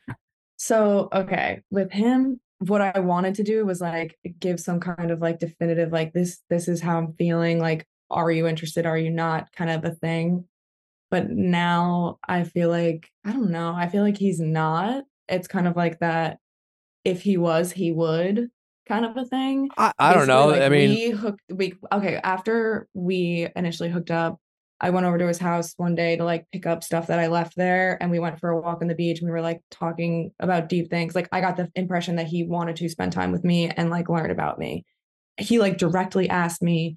Speaker 7: So, okay, with him, what I wanted to do was like give some kind of like definitive, like this, this is how I'm feeling. Like, are you interested? Are you not? Kind of a thing. But now I feel like, I don't know, I feel like he's not. It's kind of like that if he was, he would kind of a thing.
Speaker 1: I, I don't know.
Speaker 7: like,
Speaker 1: I mean,
Speaker 7: we hooked. We okay. After we initially hooked up, I went over to his house one day to like pick up stuff that I left there, and we went for a walk on the beach. And we were like talking about deep things. Like I got the impression that he wanted to spend time with me and like learn about me. He like directly asked me,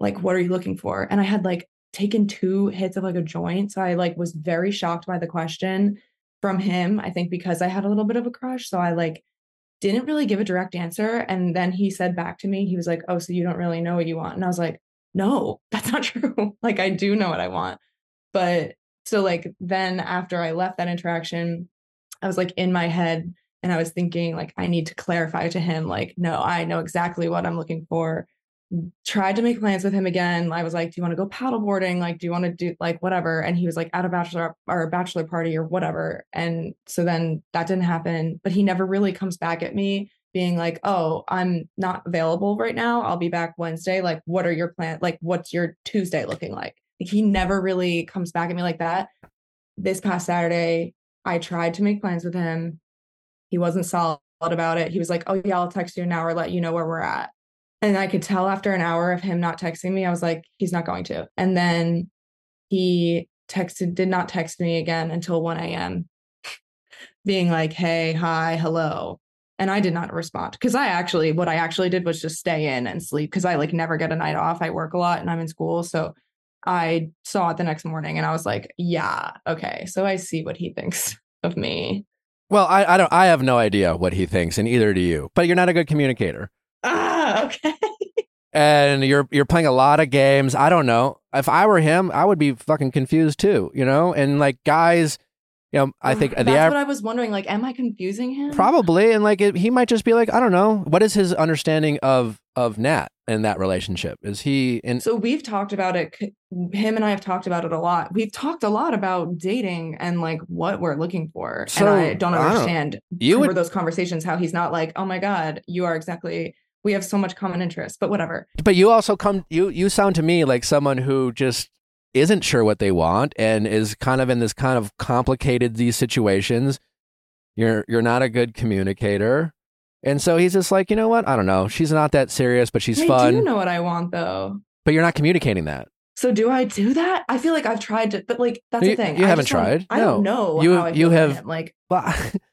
Speaker 7: like, "What are you looking for?" And I had like taken two hits of like a joint, so I like was very shocked by the question from him. I think because I had a little bit of a crush, so I like didn't really give a direct answer. And then he said back to me, he was like, Oh, so you don't really know what you want. And I was like, No, that's not true. like, I do know what I want. But so like then after I left that interaction, I was like in my head and I was thinking like I need to clarify to him like no, I know exactly what I'm looking for. Tried to make plans with him again. I was like, "Do you want to go paddleboarding? Like, do you want to do like whatever?" And he was like, "At a bachelor or a bachelor party or whatever." And so then that didn't happen. But he never really comes back at me being like, "Oh, I'm not available right now. I'll be back Wednesday. Like, what are your plans? Like, what's your Tuesday looking like?" Like, he never really comes back at me like that. This past Saturday, I tried to make plans with him. He wasn't solid about it. He was like, "Oh yeah, I'll text you now or let you know where we're at." And I could tell after an hour of him not texting me, I was like, "He's not going to." And then he texted, did not text me again until 1 a.m. being like, "Hey, hi, hello." And I did not respond because I actually, what I actually did was just stay in and sleep because I like never get a night off. I work a lot and I'm in school. So I saw it the next morning and I was like, yeah, okay. So I see what he thinks of me.
Speaker 1: Well, I, I don't. I have no idea what he thinks, and either do you. But you're not a good communicator,
Speaker 7: Ah, okay.
Speaker 1: and you're you're playing a lot of games. I don't know. If I were him, I would be fucking confused too. You know, and like guys, you know, I think
Speaker 7: That's
Speaker 1: the av-
Speaker 7: what I was wondering. Like, am I confusing him?
Speaker 1: probably, and like it, he might just be like, I don't know. What is his understanding of of Nat and that relationship? Is he in?
Speaker 7: So we've talked about it. Him and I have talked about it a lot. We've talked a lot about dating and like what we're looking for.
Speaker 1: So,
Speaker 7: and I don't
Speaker 1: I don't-
Speaker 7: understand
Speaker 1: you
Speaker 7: for
Speaker 1: would
Speaker 7: those conversations how he's not like, oh my god, you are exactly. We have so much common interest, but whatever.
Speaker 1: But you also come you you sound to me like someone who just isn't sure what they want and is kind of in this kind of complicated these situations. You're you're not a good communicator. And so he's just like, you know what? I don't know. She's not that serious, but she's
Speaker 7: I
Speaker 1: fun.
Speaker 7: do know what I want though.
Speaker 1: But you're not communicating that.
Speaker 7: So do I do that? I feel like I've tried to, but like that's
Speaker 1: You-
Speaker 7: the thing.
Speaker 1: you
Speaker 7: I
Speaker 1: haven't tried.
Speaker 7: I don't know.
Speaker 1: You- you have-
Speaker 7: like
Speaker 1: Well,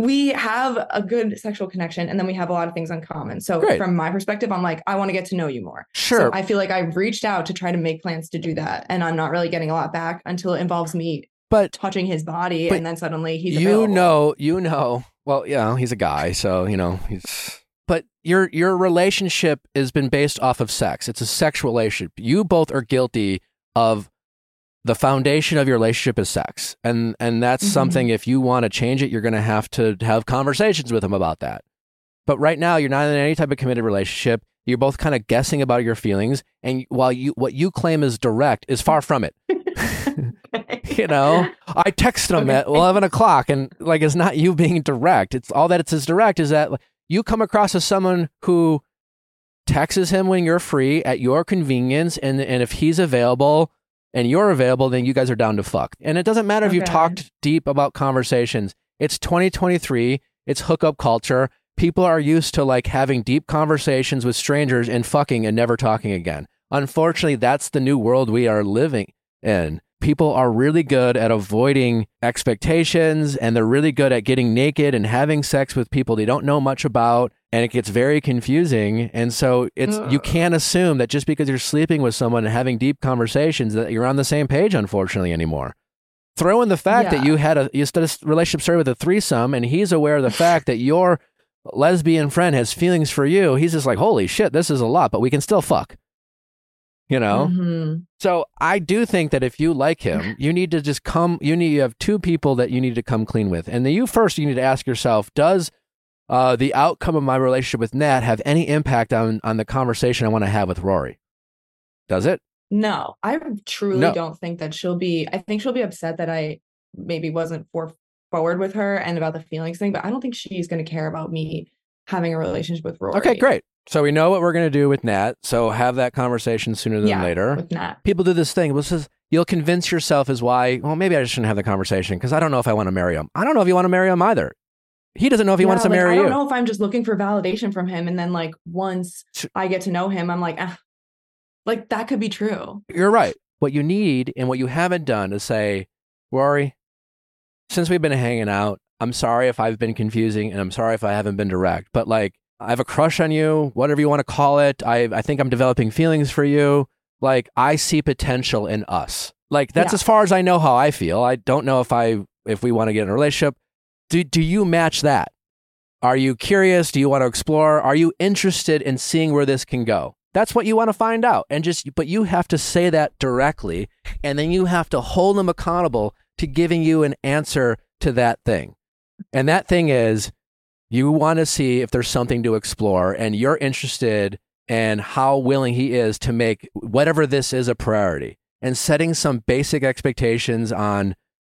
Speaker 7: we have a good sexual connection, and then we have a lot of things in common. So
Speaker 1: Great.
Speaker 7: from my perspective, I'm like, I want to get to know you more.
Speaker 1: sure.
Speaker 7: So I feel like I've reached out to try to make plans to do that, and I'm not really getting a lot back until it involves me
Speaker 1: but
Speaker 7: touching his body, and then suddenly he's
Speaker 1: you
Speaker 7: available.
Speaker 1: know, you know. Well, yeah, he's a guy, so you know he's. But your your relationship has been based off of sex. It's a sexual relationship. You both are guilty of the foundation of your relationship is sex, and and that's
Speaker 7: Mhm.
Speaker 1: something. If you want to change it, you're going to have to have conversations with him about that. But right now, you're not in any type of committed relationship. You're both kind of guessing about your feelings, and while you what you claim is direct is far from it. you know i texted him at 11 o'clock and like it's not you being direct it's all that it's as direct is that like, you come across as someone who texts him when you're free at your convenience and and if he's available and you're available then you guys are down to fuck. And it doesn't matter if you've talked deep about conversations. It's 2023 it's hookup culture. People are used to like having deep conversations with strangers and fucking and never talking again. Unfortunately that's the new world we are living in. People are really good at avoiding expectations and they're really good at getting naked and having sex with people they don't know much about and it gets very confusing and so it's you can't assume that just because you're sleeping with someone and having deep conversations that you're on the same page unfortunately anymore throw in the fact that you had a you started a relationship started with a threesome and he's aware of the fact that your lesbian friend has feelings for you he's just like holy shit this is a lot but we can still fuck you know
Speaker 7: Mhm.
Speaker 1: so I do think that if you like him, you need to just come. You need you have two people that you need to come clean with, and then you first you need to ask yourself: Does uh, the outcome of my relationship with Nat have any impact on on the conversation I want to have with Rory? Does it?
Speaker 7: No, I truly
Speaker 1: No.
Speaker 7: don't think that she'll be. I think she'll be upset that I maybe wasn't for forward with her and about the feelings thing, but I don't think she's going to care about me having a relationship with Rory.
Speaker 1: Okay, great. So we know what we're going to do with Nat. So have that conversation sooner than
Speaker 7: Yeah,
Speaker 1: later.
Speaker 7: with Nat.
Speaker 1: People do this thing. Well, says you'll convince yourself is why. Well, maybe I just shouldn't have the conversation because I don't know if I want to marry him. I don't know if you want to marry him either. He doesn't know if he wants to
Speaker 7: like,
Speaker 1: marry
Speaker 7: I
Speaker 1: you.
Speaker 7: don't know if I'm just looking for validation from him, and then like once I get to know him, I'm like, ah, like that could be true.
Speaker 1: You're right. What you need and what you haven't done is say, Rory, since we've been hanging out, I'm sorry if I've been confusing and I'm sorry if I haven't been direct, but like, I have a crush on you, whatever you want to call it. I, I think I'm developing feelings for you. Like, I see potential in us. Like, that's
Speaker 7: Yeah.
Speaker 1: as far as I know how I feel. I don't know if I, if we want to get in a relationship. Do, do you match that? Are you curious? Do you want to explore? Are you interested in seeing where this can go? That's what you want to find out. And just, but you have to say that directly. And then you have to hold them accountable to giving you an answer to that thing. And that thing is you want to see if there's something to explore and you're interested in how willing he is to make whatever this is a priority and setting some basic expectations on,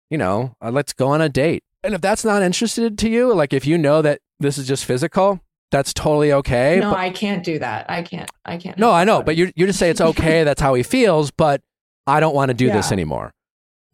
Speaker 1: you know, uh, let's go on a date. And if that's not interested to you, like if you know that this is just physical, that's totally okay.
Speaker 7: no,
Speaker 1: but-
Speaker 7: I can't do that. I can't. I can't.
Speaker 1: no, I know, but you you just say it's okay. that's how he feels, but I don't want to do this anymore.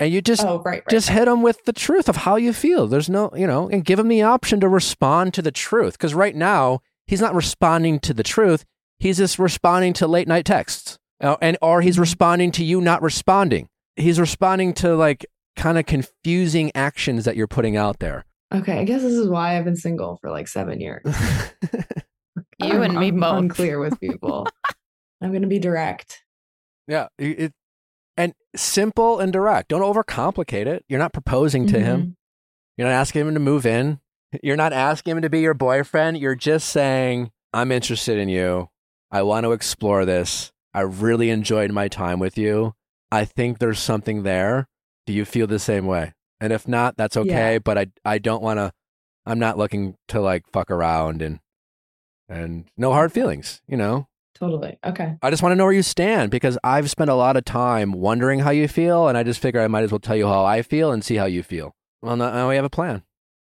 Speaker 1: And you just
Speaker 7: Oh, right, right.
Speaker 1: just hit him with the truth of how you feel. There's no, you know, and give him the option to respond to the truth because right now he's not responding to the truth. He's just responding to late night texts, uh, and or he's responding to you not responding. He's responding to like kind of confusing actions that you're putting out there.
Speaker 7: Okay, I guess this is why I've been single for like seven years.
Speaker 2: You
Speaker 7: I'm-
Speaker 2: and me
Speaker 7: I'm
Speaker 2: both.
Speaker 7: Unclear with people. I'm gonna be direct.
Speaker 1: Yeah, it, it- and simple and direct. Don't overcomplicate it. You're not proposing to him. Mm-hmm. You're not asking him to move in. You're not asking him to be your boyfriend. You're just saying, "I'm interested in you. I want to explore this. I really enjoyed my time with you. I think there's something there. Do you feel the same way? And if not, that's okay,
Speaker 7: Yeah.
Speaker 1: but I I don't want to I'm not looking to like fuck around and and no hard feelings, you know?
Speaker 7: Totally. Okay.
Speaker 1: I just want to know where you stand because I've spent a lot of time wondering how you feel, and I just figure I might as well tell you how I feel and see how you feel. Well, now, we have a plan.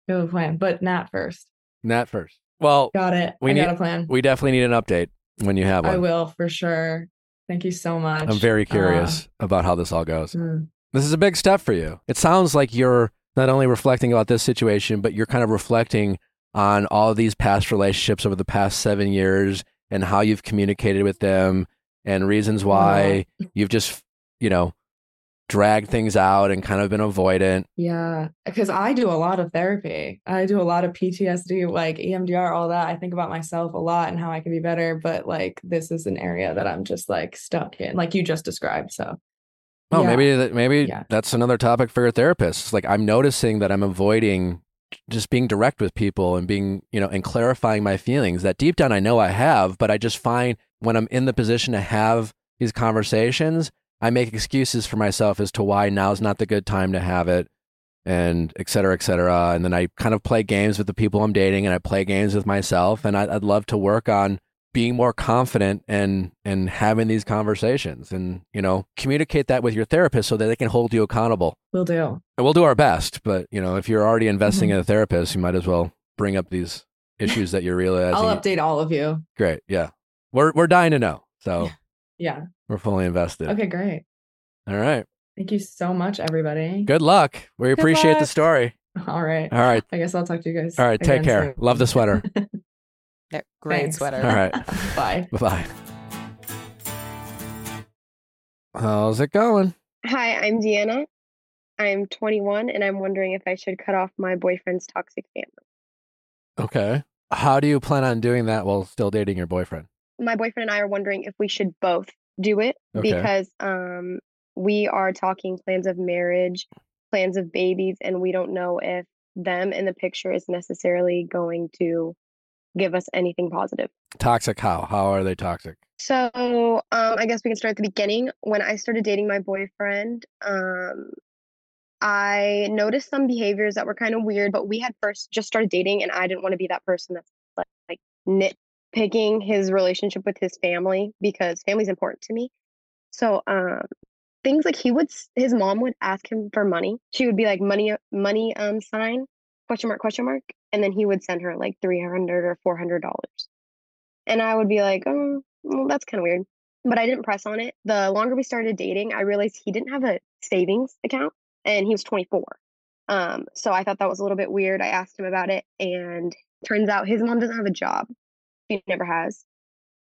Speaker 7: We have a plan, but not first.
Speaker 1: Not first. Well,
Speaker 7: Got it.
Speaker 1: We
Speaker 7: I
Speaker 1: need-
Speaker 7: got a plan.
Speaker 1: we definitely need an update when you have one.
Speaker 7: I will for sure. Thank you so much.
Speaker 1: I'm very
Speaker 7: Uh,
Speaker 1: curious about how this all goes.
Speaker 7: mm,
Speaker 1: This is a big step for you. It sounds like you're not only reflecting about this situation, but you're kind of reflecting on all of these past relationships over the past seven years and how you've communicated with them and reasons why you've just, you know, dragged things out and kind of been avoidant.
Speaker 7: yeah, because I do a lot of therapy. I do a lot of PTSD, like EMDR, all that. I think about myself a lot and how I can be better. But like, this is an area that I'm just like stuck in, like you just described. So,
Speaker 1: Oh,
Speaker 7: yeah.
Speaker 1: maybe that maybe
Speaker 7: Yeah.
Speaker 1: that's another topic for your therapist. It's like I'm noticing that I'm avoiding just being direct with people and being, you know, and clarifying my feelings that deep down I know I have, but I just find when I'm in the position to have these conversations, I make excuses for myself as to why now's not the good time to have it and et cetera, et cetera. And then I kind of play games with the people I'm dating and I play games with myself. And I, I'd love to work on being more confident and and having these conversations and you know communicate that with your therapist so that they can hold you accountable
Speaker 7: we'll do.
Speaker 1: and we'll do our best but you know if you're already investing
Speaker 7: Mhm.
Speaker 1: in a therapist you might as well bring up these issues that you're realizing
Speaker 7: I'll update all of you.
Speaker 1: great yeah we're we're dying to know so
Speaker 7: Yeah.
Speaker 1: we're fully invested
Speaker 7: Okay, great.
Speaker 1: all right
Speaker 7: Thank you so much, everybody.
Speaker 1: good luck we appreciate the story
Speaker 7: All right.
Speaker 1: all right
Speaker 7: I guess I'll talk to you guys.
Speaker 1: all right take care
Speaker 7: soon.
Speaker 1: love the sweater
Speaker 6: They're great
Speaker 7: Thanks.
Speaker 6: sweater.
Speaker 1: all right
Speaker 7: Bye.
Speaker 1: bye-bye how's it going
Speaker 8: Hi, I'm Deanna. I'm 21 and I'm wondering if I should cut off my boyfriend's toxic family.
Speaker 1: okay how do you plan on doing that while still dating your boyfriend
Speaker 8: My boyfriend and I are wondering if we should both do it
Speaker 1: Okay.
Speaker 8: because um we are talking plans of marriage, plans of babies and we don't know if them in the picture is necessarily going to give us anything positive.
Speaker 1: toxic how how are they toxic
Speaker 8: So, um, I guess we can start at the beginning. When I started dating my boyfriend, um, I noticed some behaviors that were kind of weird, but we had first just started dating, and I didn't want to be that person that's like, like nitpicking his relationship with his family because family's important to me. So, um, things like he would, his mom would ask him for money. She would be like, money, money, um, sign, question mark, question mark. And then he would send her like 300 or $400. And I would be like, oh, well, that's kind of weird. But I didn't press on it. The longer we started dating, I realized he didn't have a savings account and he was 24. Um, so I thought that was a little bit weird. I asked him about it, and turns out his mom doesn't have a job. She never has.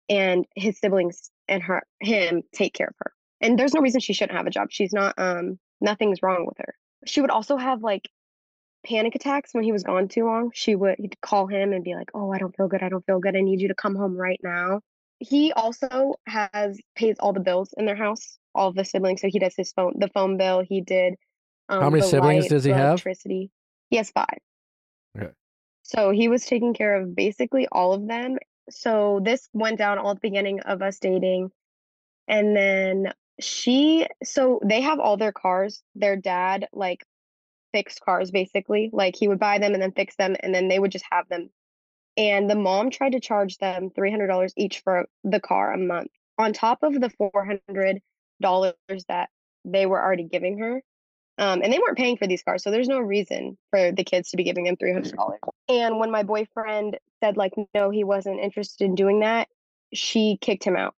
Speaker 8: And his siblings and her him take care of her. And there's no reason she shouldn't have a job. She's not um nothing's wrong with her. She would also have like panic attacks when he was gone too long. She would he'd call him and be like, "Oh, I don't feel good. I don't feel good. I need you to come home right now." He also has pays all the bills in their house, all the siblings. So he does his phone, the phone bill. He did. Um,
Speaker 1: How many siblings
Speaker 8: light,
Speaker 1: does he have?
Speaker 8: Electricity. He has five.
Speaker 1: Okay.
Speaker 8: So he was taking care of basically all of them, so this went down all at the beginning of us dating. And then she, so they have all their cars. Their dad, like, fixed cars basically. Like, he would buy them and then fix them, and then they would just have them. And the mom tried to charge them $300 each for the car a month on top of the $400 that they were already giving her. Um, and they weren't paying for these cars, so there's no reason for the kids to be giving them three hundred dollars. And when my boyfriend said like no, he wasn't interested in doing that, she kicked him out,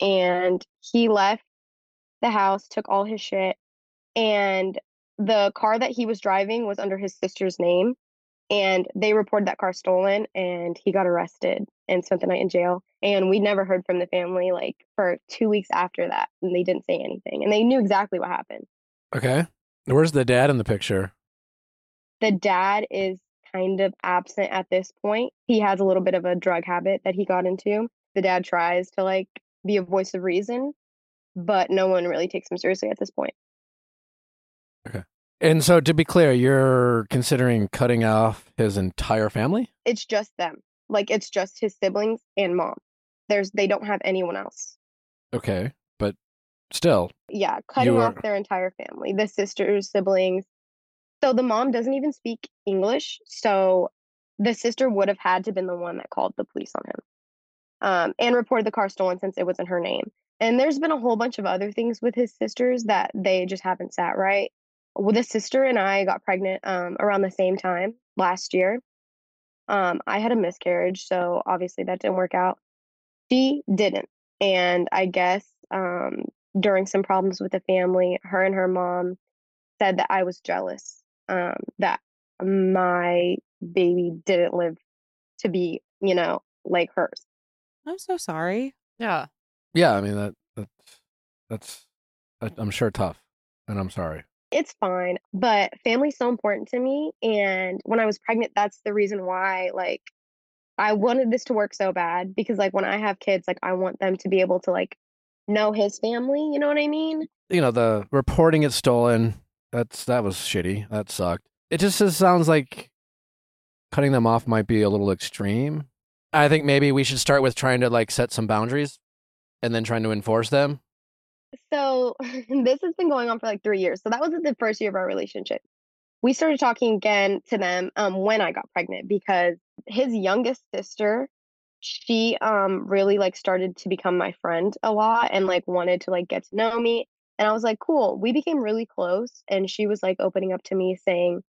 Speaker 8: and he left the house, took all his shit, and the car that he was driving was under his sister's name, and they reported that car stolen, and he got arrested and spent the night in jail. And we never heard from the family like for two weeks after that, and they didn't say anything, and they knew exactly what happened.
Speaker 1: Okay. Where's the dad in the picture?
Speaker 8: the dad is kind of absent at this point. He has a little bit of a drug habit that he got into. The dad tries to like be a voice of reason, but no one really takes him seriously at this point.
Speaker 1: And so, to be clear, you're considering cutting off his entire family?
Speaker 8: It's just them. Like it's just his siblings and mom. There's they don't have anyone else.
Speaker 1: Okay. But still,
Speaker 8: Yeah, cutting
Speaker 1: You
Speaker 8: off
Speaker 1: are-
Speaker 8: their entire family, the sisters, siblings. So the mom doesn't even speak English. So the sister would have had to been the one that called the police on him um, and reported the car stolen since it was in her name. And there's been a whole bunch of other things with his sisters that they just haven't sat right. Well, the sister and I got pregnant um, around the same time last year. Um, I had a miscarriage, so obviously that didn't work out. She didn't. And I guess um, during some problems with the family, her and her mom said that I was jealous um, that my baby didn't live to be, you know, like hers.
Speaker 6: I'm so sorry.
Speaker 2: Yeah.
Speaker 1: yeah, I mean that that's that's I- I'm sure tough, and I'm sorry.
Speaker 8: It's fine, but family's so important to me. And when I was pregnant, that's the reason why, like, I wanted this to work so bad because, like, when I have kids, like, I want them to be able to, like, know his family. You know what I mean?
Speaker 1: You know, the reporting it stolen. That's that was shitty. That sucked. It just, just sounds like cutting them off might be a little extreme. I think maybe we should start with trying to like set some boundaries, and then trying to enforce them.
Speaker 8: So this has been going on for like three years. So that was the first year of our relationship. We started talking again to them um, when I got pregnant because his youngest sister, she um really like started to become my friend a lot and like wanted to like get to know me. And I was like, cool. We became really close. And she was like opening up to me saying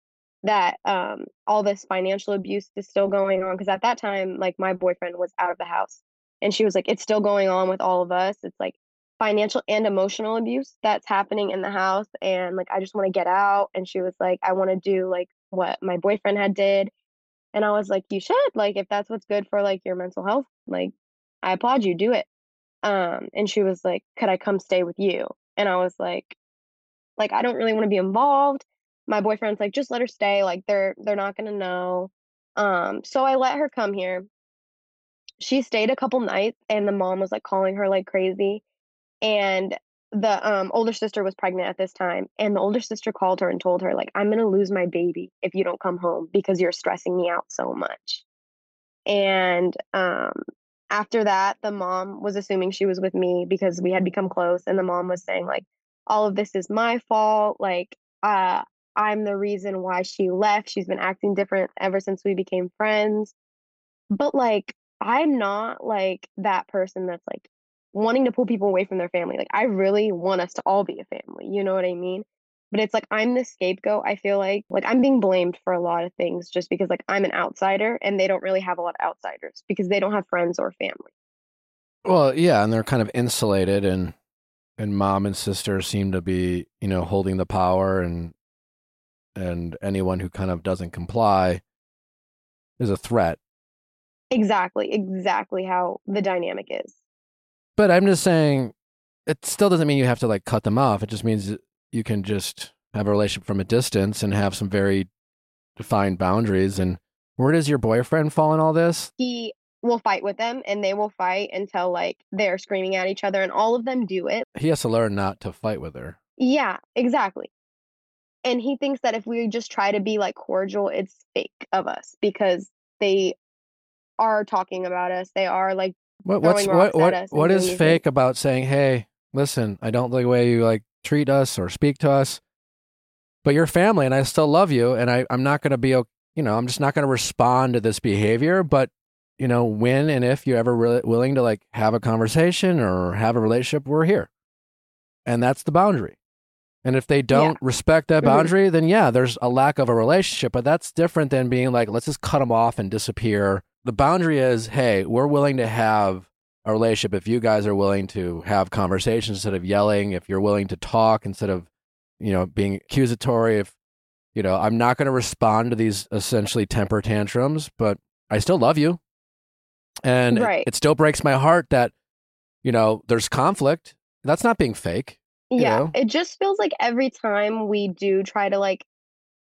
Speaker 8: that um all this financial abuse is still going on. Cause at that time, like my boyfriend was out of the house. And she was like, it's still going on with all of us. It's like financial and emotional abuse that's happening in the house and like I just want to get out and she was like I want to do like what my boyfriend had did and I was like you should like if that's what's good for like your mental health like I applaud you do it. Um and she was like could I come stay with you? And I was like like I don't really want to be involved. My boyfriend's like just let her stay like they're they're not going to know. Um so I let her come here. She stayed a couple nights and the mom was like calling her like crazy and the um older sister was pregnant at this time and the older sister called her and told her like i'm going to lose my baby if you don't come home because you're stressing me out so much. And um after that the mom was assuming she was with me because we had become close and the mom was saying like all of this is my fault like uh i'm the reason why she left. She's been acting different ever since we became friends. But like i'm not like that person that's like wanting to pull people away from their family. Like I really want us to all be a family. You know what I mean? But it's like I'm the scapegoat. I feel like like I'm being blamed for a lot of things just because like I'm an outsider and they don't really have a lot of outsiders because they don't have friends or family.
Speaker 1: Well, yeah, and they're kind of insulated, and and mom and sister seem to be, you know, holding the power, and and anyone who kind of doesn't comply is a threat.
Speaker 8: Exactly, exactly how the dynamic is.
Speaker 1: But I'm just saying, it still doesn't mean you have to like cut them off. It just means you can just have a relationship from a distance and have some very defined boundaries. And where does your boyfriend fall in all this?
Speaker 8: He will fight with them and they will fight until like they're screaming at each other and all of them do it.
Speaker 1: He has to learn not to fight with her.
Speaker 8: Yeah, exactly. And he thinks that if we just try to be like cordial, it's fake of us because they are talking about us. They are like
Speaker 1: What what's what what what is fake about saying, "Hey, listen, I don't like the way you like treat us or speak to us, but you're family and I still love you and I I'm not going to be you know, I'm just not going to respond to this behavior, but you know, when and if you're ever really willing to like have a conversation or have a relationship, we're here. And that's the boundary. And if they don't respect that
Speaker 8: Mhm.
Speaker 1: boundary, then yeah, there's a lack of a relationship. But that's different than being like, let's just cut them off and disappear. The boundary is, hey, we're willing to have a relationship if you guys are willing to have conversations instead of yelling, if you're willing to talk instead of, you know, being accusatory. If, you know, I'm not going to respond to these essentially temper tantrums, but I still love you. And it-
Speaker 8: Right.
Speaker 1: it still breaks my heart that, you know, there's conflict. That's not being fake. you
Speaker 8: Yeah,
Speaker 1: know?
Speaker 8: it just feels like every time we do try to like,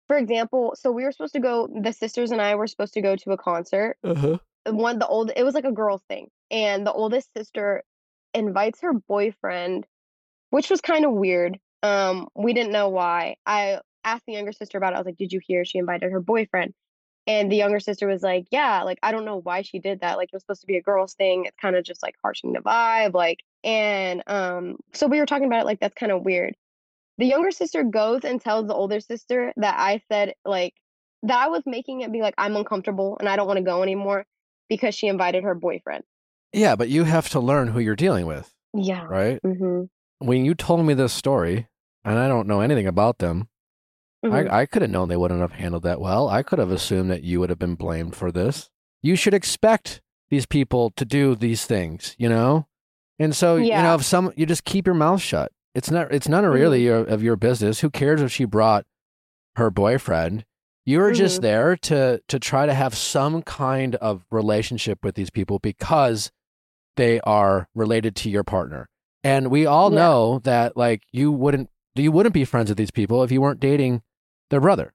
Speaker 8: for example, so we were supposed to go. The sisters and I were supposed to go to a concert.
Speaker 1: Uh-huh.
Speaker 8: One, the old, it was like a girl thing, and the oldest sister invites her boyfriend, which was kind of weird. Um, we didn't know why. I asked the younger sister about it. I was like, "Did you hear she invited her boyfriend?" And the younger sister was like, "Yeah, like I don't know why she did that. Like it was supposed to be a girls thing. It's kind of just like harshing the vibe, like." And um, so we were talking about it like that's kind of weird. The younger sister goes and tells the older sister that I said like that I was making it be like I'm uncomfortable and I don't want to go anymore because she invited her boyfriend.
Speaker 1: Yeah, but you have to learn who you're dealing with,
Speaker 8: Yeah.
Speaker 1: right?
Speaker 8: Mm-hmm.
Speaker 1: When you told me this story, and I don't know anything about them,
Speaker 8: Mhm.
Speaker 1: I, I could have known they wouldn't have handled that well. I could have assumed that you would have been blamed for this. You should expect these people to do these things, you know? And so, you know, if some, you just keep your mouth shut. It's not, it's none really your, of your business. Who cares if she brought her boyfriend? You were just
Speaker 8: Mhm.
Speaker 1: there to, to try to have some kind of relationship with these people because they are related to your partner. And we all
Speaker 8: Yeah.
Speaker 1: know that like you wouldn't you wouldn't be friends with these people if you weren't dating their brother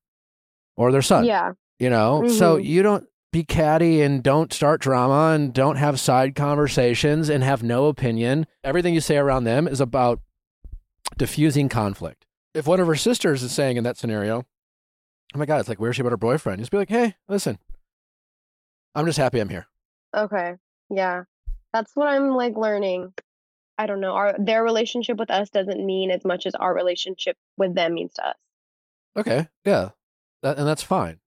Speaker 1: or their son.
Speaker 8: Yeah.
Speaker 1: You know? So
Speaker 8: Mhm.
Speaker 1: you don't be catty and don't start drama and don't have side conversations and have no opinion. Everything you say around them is about diffusing conflict. If one of her sisters is saying in that scenario, Oh my god, it's like where's she about her boyfriend? Just be like, hey, listen. I'm just happy I'm here.
Speaker 8: Okay. Yeah. That's what I'm like learning. I don't know. Our their relationship with us doesn't mean as much as our relationship with them means to us.
Speaker 1: Okay. Yeah. That, and that's fine.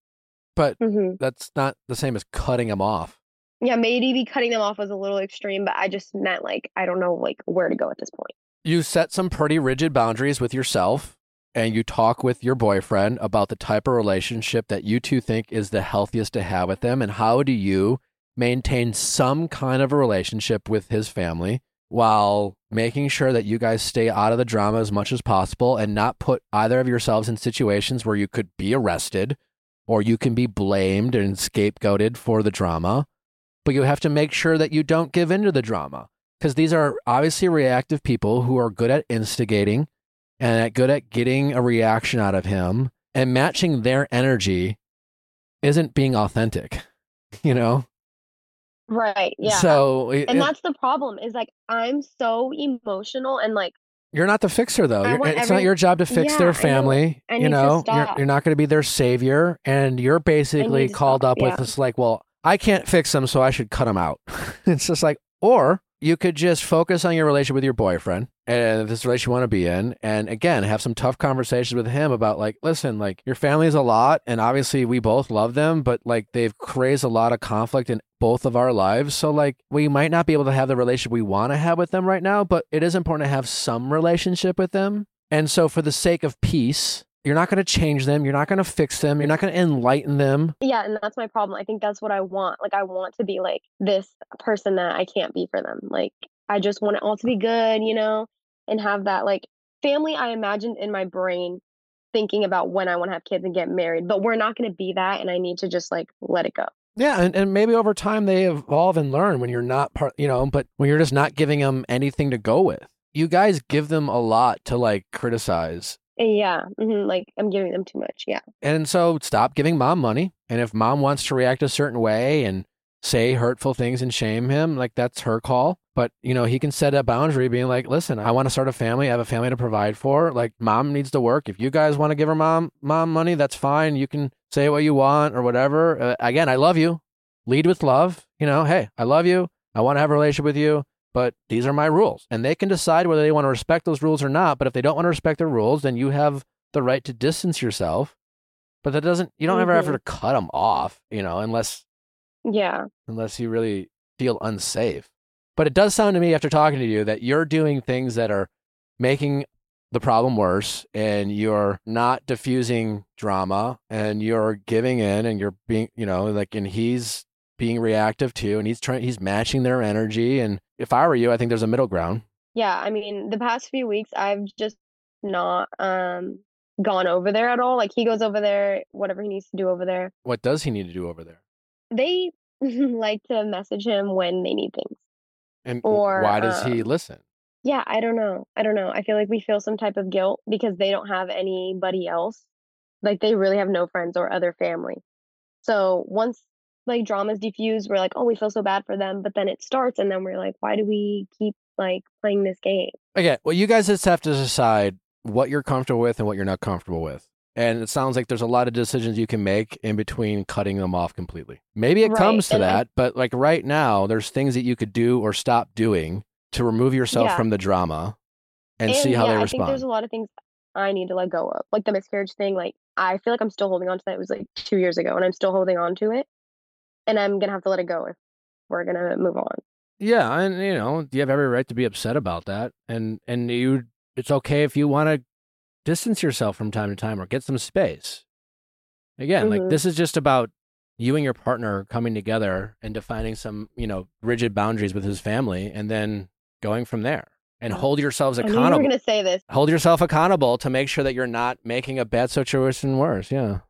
Speaker 1: But
Speaker 8: hmm
Speaker 1: that's not the same as cutting them off.
Speaker 8: Yeah, maybe cutting them off was a little extreme, but I just meant like I don't know like where to go at this point.
Speaker 1: You set some pretty rigid boundaries with yourself and you talk with your boyfriend about the type of relationship that you two think is the healthiest to have with them and how do you maintain some kind of a relationship with his family while making sure that you guys stay out of the drama as much as possible and not put either of yourselves in situations where you could be arrested or you can be blamed and scapegoated for the drama. But you have to make sure that you don't give in to the drama because these are obviously reactive people who are good at instigating and good at getting a reaction out of him and matching their energy isn't being authentic you know?
Speaker 8: Right. Yeah.
Speaker 1: so it-
Speaker 8: and
Speaker 1: it-
Speaker 8: that's the problem is like I'm so emotional and like
Speaker 1: you're not the fixer though.
Speaker 8: I
Speaker 1: You're-
Speaker 8: want
Speaker 1: it's not your job to fix
Speaker 8: Yeah,
Speaker 1: their family
Speaker 8: I
Speaker 1: you
Speaker 8: need to
Speaker 1: know? You're, you're not going to be their savior and you're basically called
Speaker 8: stop,
Speaker 1: up with this like well i can't fix them so i should cut them out. It's just like or you could just focus on your relationship with your boyfriend and this relationship you want to be in and again have some tough conversations with him about like listen like your family is a lot and obviously we both love them but like they've created a lot of conflict in both of our lives so like we might not be able to have the relationship we want to have with them right now but it is important to have some relationship with them. And so for the sake of peace you're not going to change them you're not going to fix them you're not going to enlighten them
Speaker 8: yeah, and that's my problem. I think that's what I want. Like I want to be like this person that I can't be for them. Like I just want it all to be good, you know, and have that like family I imagined in my brain thinking about when I want to have kids and get married. But we're not going to be that and I need to just like let it go.
Speaker 1: Yeah, and, and maybe over time they evolve and learn when you're not part, you know, but when you're just not giving them anything to go with. You guys give them a lot to like criticize.
Speaker 8: Yeah, mhm, like I'm giving them too much. Yeah.
Speaker 1: And so stop giving mom money. And if mom wants to react a certain way and say hurtful things and shame him, like that's her call. But, you know, he can set a boundary being like, listen, I want to start a family. I have a family to provide for. Like mom needs to work. If you guys want to give her mom mom money, that's fine. You can say what you want or whatever. Uh, again, I love you. lead with love. You know, hey, I love you. I want to have a relationship with you, but these are my rules. And they can decide whether they want to respect those rules or not. But if they don't want to respect their rules, then you have the right to distance yourself. But that doesn't, you don't ever have
Speaker 8: Mhm.
Speaker 1: to cut them off, you know, unless
Speaker 8: Yeah.
Speaker 1: unless you really feel unsafe. But it does sound to me after talking to you that you're doing things that are making the problem worse and you're not diffusing drama and you're giving in and you're being, you know, like, and he's being reactive too and he's trying, he's matching their energy. And if I were you, I think there's a middle ground.
Speaker 8: Yeah, I mean, the past few weeks I've just not um gone over there at all. Like he goes over there, whatever he needs to do over there.
Speaker 1: What does he need to do over there?
Speaker 8: They like to message him when they need things.
Speaker 1: And
Speaker 8: Or,
Speaker 1: why does he
Speaker 8: um,
Speaker 1: listen?
Speaker 8: Yeah, I don't know. I don't know. I feel like we feel some type of guilt because they don't have anybody else. Like they really have no friends or other family. So once like drama's diffused, we're like, oh, we feel so bad for them. But then it starts, and then we're like, why do we keep like playing this game?
Speaker 1: Okay, well, you guys just have to decide what you're comfortable with and what you're not comfortable with. And it sounds like there's a lot of decisions you can make in between cutting them off completely. Maybe it
Speaker 8: Right,
Speaker 1: comes to
Speaker 8: and I-
Speaker 1: that, but like right now, there's things that you could do or stop doing to remove yourself
Speaker 8: Yeah.
Speaker 1: from the drama and, see how
Speaker 8: yeah,
Speaker 1: they
Speaker 8: I think
Speaker 1: respond.
Speaker 8: there's a lot of things I need to let go of. Like the miscarriage thing, like I feel like I'm still holding on to that. It was like two years ago and I'm still holding on to it. And I'm gonna have to let it go if we're gonna move on.
Speaker 1: Yeah, and you know, you have every right to be upset about that, and and you, it's okay if you want to distance yourself from time to time or get some space. Again, like
Speaker 8: Mhm.
Speaker 1: this is just about you and your partner coming together and defining some, you know, rigid boundaries with his family, and then going from there. And hold yourselves
Speaker 8: I knew you were
Speaker 1: accountable.
Speaker 8: gonna say this.
Speaker 1: Hold yourself accountable to make sure that you're not making a bad situation worse. Yeah.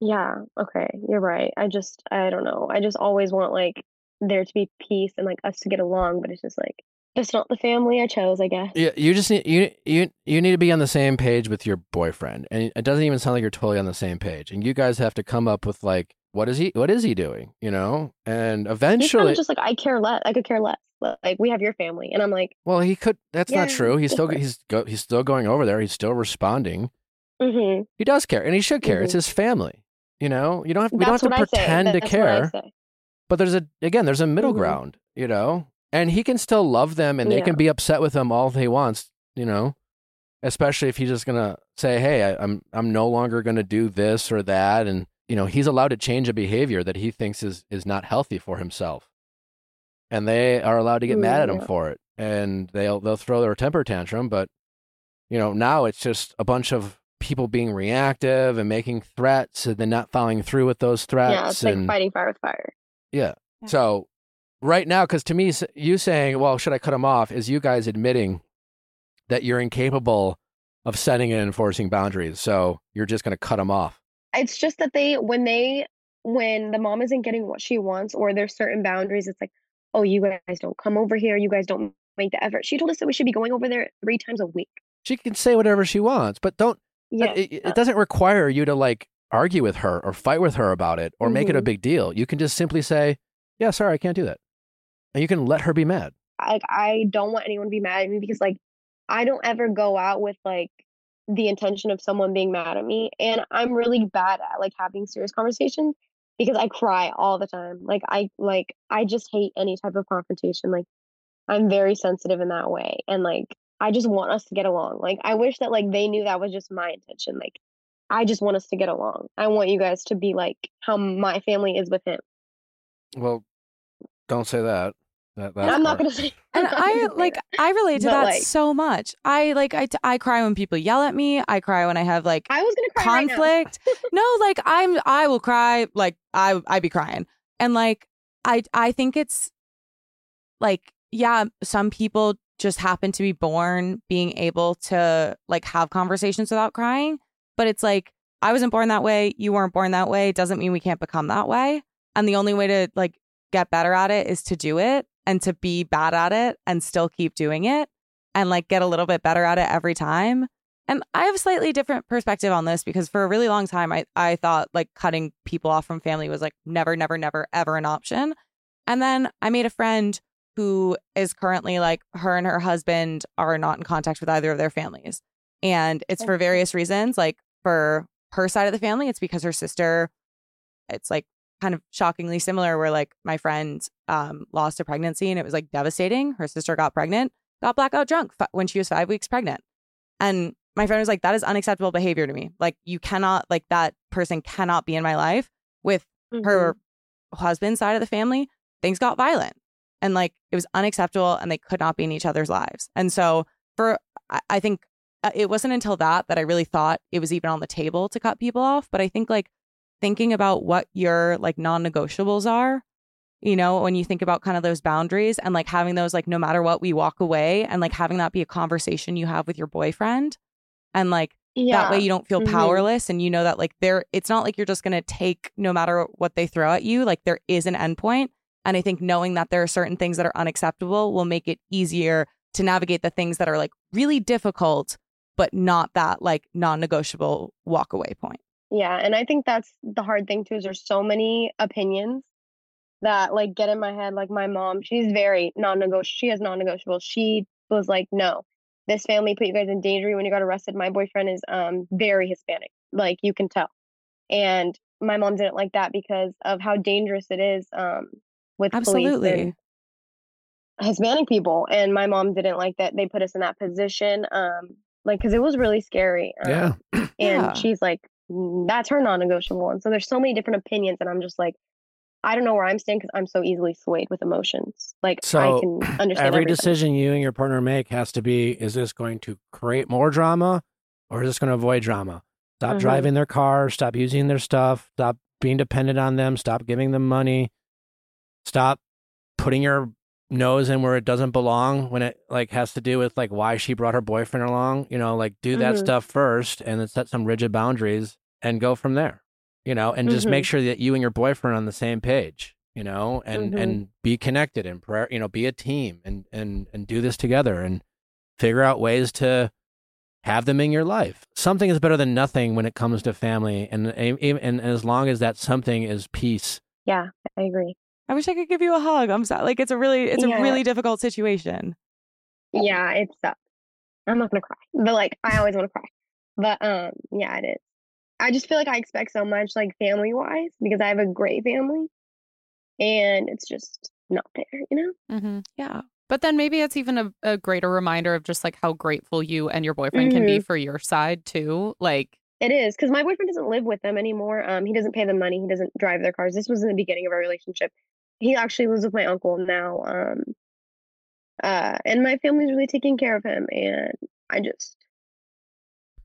Speaker 8: Yeah, okay, you're right. I just I don't know. I just always want like there to be peace and like us to get along, but it's just like that's not the family I chose, I guess.
Speaker 1: Yeah, you just need you you you need to be on the same page with your boyfriend, and it doesn't even sound like you're totally on the same page. And you guys have to come up with like, what is he what is he doing? You know, and
Speaker 8: kind
Speaker 1: eventually,
Speaker 8: of just like I care less. I could care less. Like we have your family, and I'm like,
Speaker 1: well, he could. That's not true. He's still he's go, he's still going over there. He's still responding.
Speaker 8: mm-hmm.
Speaker 1: He does care, and he should care. It's his family. You know, you don't have we don't have to
Speaker 8: what I say.
Speaker 1: pretend to
Speaker 8: That's what I
Speaker 1: care. But there's a again, there's a middle
Speaker 8: Mhm.
Speaker 1: ground. You know, and he can still love them, and they
Speaker 8: Yeah.
Speaker 1: can be upset with him all he wants. You know, especially if he's just gonna say, "Hey, I, I'm I'm no longer gonna do this or that," and you know, he's allowed to change a behavior that he thinks is is not healthy for himself, and they are allowed to get mad at him
Speaker 8: Mm,
Speaker 1: for it, and they'll they'll throw their temper tantrum. But you know, now it's just a bunch of people being reactive and making threats, and then not following through with those threats.
Speaker 8: Yeah, it's like fighting fire with fire.
Speaker 1: yeah.
Speaker 6: Yeah.
Speaker 1: So right now, because to me, you saying, "Well, should I cut him off?" is you guys admitting that you're incapable of setting and enforcing boundaries. So you're just going to cut him off.
Speaker 8: It's just that they when they when the mom isn't getting what she wants or there's certain boundaries, it's like, oh, you guys don't come over here. You guys don't make the effort. She told us that we should be going over there three times a week.
Speaker 1: She can say whatever she wants, but don't.
Speaker 8: Yeah,
Speaker 1: It, it doesn't require you to like argue with her or fight with her about it or make it a
Speaker 8: Mhm.
Speaker 1: big deal. You can just simply say, "Yeah, sorry, I can't do that," and you can let her be mad.
Speaker 8: like I don't want anyone to be mad at me because like I don't ever go out with like the intention of someone being mad at me and I'm really bad at like having serious conversations because I cry all the time. Like I like I just hate any type of confrontation. Like I'm very sensitive in that way and like I just want us to get along. Like I wish that like they knew that was just my intention. Like I just want us to get along. I want you guys to be like how my family is with him.
Speaker 1: Well, don't say that. That
Speaker 8: And I'm not gonna say
Speaker 6: And
Speaker 8: I'm not
Speaker 6: I like
Speaker 8: that.
Speaker 6: I relate to
Speaker 8: But,
Speaker 6: that
Speaker 8: like-
Speaker 6: so much. I like I I cry when people yell at me. I cry when I have like
Speaker 8: I was gonna cry right
Speaker 6: conflict. no, like I'm I will cry like I I be crying. And like I I think it's like yeah, some people just happen to be born being able to like have conversations without crying, but it's like I wasn't born that way, you weren't born that way, doesn't mean we can't become that way. And the only way to like get better at it is to do it and to be bad at it and still keep doing it and like get a little bit better at it every time. And I have a slightly different perspective on this because for a really long time, I, I thought like cutting people off from family was like never, never, never, ever an option. And then I made a friend who is currently like her and her husband are not in contact with either of their families. And it's for various reasons. Like for her side of the family, it's because her sister, it's like kind of shockingly similar where like my friend um lost a pregnancy and it was like devastating. Her sister got pregnant, got blackout drunk f- when she was 5 weeks pregnant. And my friend was like that is unacceptable behavior to me. Like you cannot like that person cannot be in my life with her husband's side of the family. Things got violent and like it was unacceptable and they could not be in each other's lives. And so for I, think uh, it wasn't until that that I really thought it was even on the table to cut people off, but I think like thinking about what your like non-negotiables are you know when you think about kind of those boundaries and like having those like no matter what we walk away and like having that be a conversation you have with your boyfriend and like
Speaker 8: yeah.
Speaker 6: that way you don't feel
Speaker 8: Mhm.
Speaker 6: powerless and you know that like there it's not like you're just going to take no matter what they throw at you like there is an endpoint and i think knowing that there are certain things that are unacceptable will make it easier to navigate the things that are like really difficult but not that like non-negotiable walk away point
Speaker 8: Yeah, and I think that's the hard thing too is there's so many opinions that like get in my head. Like my mom, she's very non-negotiable. She has non-negotiable. She was like, no, this family put you guys in danger when you got arrested. My boyfriend is um very Hispanic, like you can tell, and my mom didn't like that because of how dangerous it is um with
Speaker 6: Absolutely.
Speaker 8: Hispanic people. And my mom didn't like that they put us in that position, um, like because it was really scary. Um,
Speaker 1: Yeah.
Speaker 8: and
Speaker 6: Yeah.
Speaker 8: she's like "Mm, that's her non-negotiable and so there's so many different opinions and i'm just like i don't know where i'm standing because i'm so easily swayed with emotions like
Speaker 1: So
Speaker 8: i can understand
Speaker 1: every
Speaker 8: everything.
Speaker 1: decision you and your partner make has to be is this going to create more drama or is this going to avoid drama? Stop
Speaker 8: Mhm.
Speaker 1: driving their car, stop using their stuff, stop being dependent on them, stop giving them money, stop putting your nose in where it doesn't belong when it like has to do with like why she brought her boyfriend along, you know, like do that
Speaker 8: Mhm.
Speaker 1: stuff first and then set some rigid boundaries and go from there. You know, and just make
Speaker 8: Mhm.
Speaker 1: sure that you and your boyfriend are on the same page, you know, and
Speaker 8: Mhm.
Speaker 1: and be connected and prayer, you know, be a team and and and do this together and figure out ways to have them in your life. Something is better than nothing when it comes to family, and and, and as long as that something is peace.
Speaker 8: yeah i agree
Speaker 6: I wish I could give you a hug. I'm sorry. Like it's a really, it's
Speaker 8: Yeah.
Speaker 6: a really difficult situation.
Speaker 8: yeah it sucks i'm not gonna cry but like i always want to cry but um yeah it is i just feel like i expect so much like family wise because i have a great family and it's just not there you know
Speaker 2: Mm-hmm.
Speaker 6: Yeah.
Speaker 2: But then maybe it's even a, a greater reminder of just like how grateful you and your boyfriend can be
Speaker 8: Mhm.
Speaker 2: for your side too. Like,
Speaker 8: It is because my boyfriend doesn't live with them anymore. Um, he doesn't pay them money. He doesn't drive their cars. This was in the beginning of our relationship. He actually lives with my uncle now. Um, uh, and my family's really taking care of him. And I just,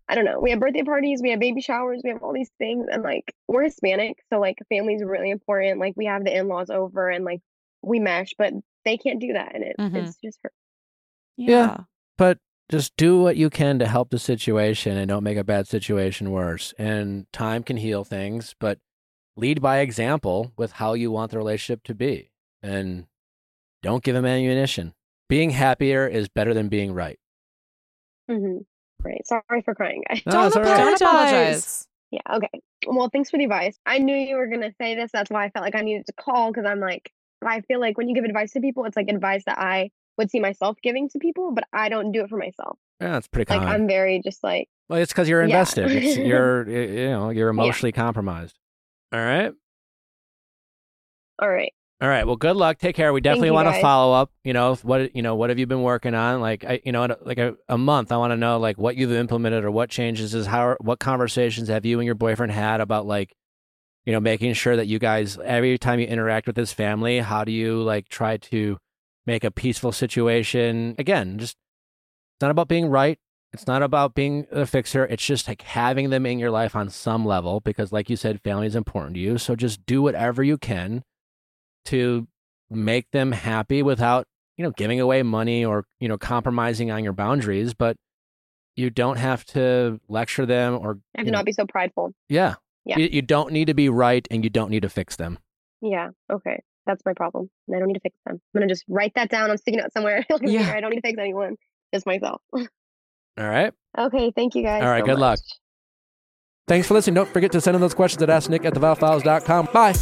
Speaker 8: I don't know. We have birthday parties, we have baby showers, we have all these things, and like we're Hispanic, so like family's really important. Like we have the in-laws over, and like we mesh, but they can't do that, and it,
Speaker 2: Mhm.
Speaker 8: it's just hurt.
Speaker 6: Yeah.
Speaker 1: But just do what you can to help the situation and don't make a bad situation worse. And time can heal things, but lead by example with how you want the relationship to be, and don't give them ammunition. Being happier is better than being right.
Speaker 8: Mm-hmm. Right. Sorry for crying, guys.
Speaker 1: No,
Speaker 6: Don't
Speaker 1: it's all right.
Speaker 2: don't
Speaker 6: apologize.
Speaker 2: apologize.
Speaker 8: Yeah, okay. Well, thanks for the advice. I knew you were gonna say this. That's why I felt like I needed to call because I'm like, I feel like when you give advice to people, it's like advice that I would see myself giving to people, but I don't do it for myself.
Speaker 1: Yeah, that's pretty
Speaker 8: Like. I'm very just like,
Speaker 1: Well, it's because you're
Speaker 8: Yeah.
Speaker 1: invested. It's, you're, you know, you're emotionally compromised. All right.
Speaker 8: all right.
Speaker 1: All right. Well, good luck. Take care. We definitely want to follow up. You know, what you know, what have you been working on? Like, I, you know, like a, a month, I want to know like what you've implemented or what changes is how what conversations have you and your boyfriend had about like, you know, making sure that you guys every time you interact with this family, how do you like try to make a peaceful situation? Again, just it's not about being right. It's not about being a fixer. It's just like having them in your life on some level because, like you said, family is important to you. So just do whatever you can to make them happy without, you know, giving away money or, you know, compromising on your boundaries. But you don't have to lecture them or, you
Speaker 8: to
Speaker 1: know,
Speaker 8: not be so prideful.
Speaker 1: yeah.
Speaker 8: Yeah.
Speaker 1: You, you don't need to be right and you don't need to fix them.
Speaker 8: Yeah. Okay. That's my problem. I don't need to fix them. I'm gonna just write that down. I'm sticking it somewhere.
Speaker 6: Yeah.
Speaker 8: I don't need to fix anyone. Just myself.
Speaker 1: All right.
Speaker 8: okay. Thank you guys.
Speaker 1: All right,
Speaker 8: so
Speaker 1: good luck. Thanks for listening. Don't forget to send in those questions at AskNick at theviallfiles.com. Bye.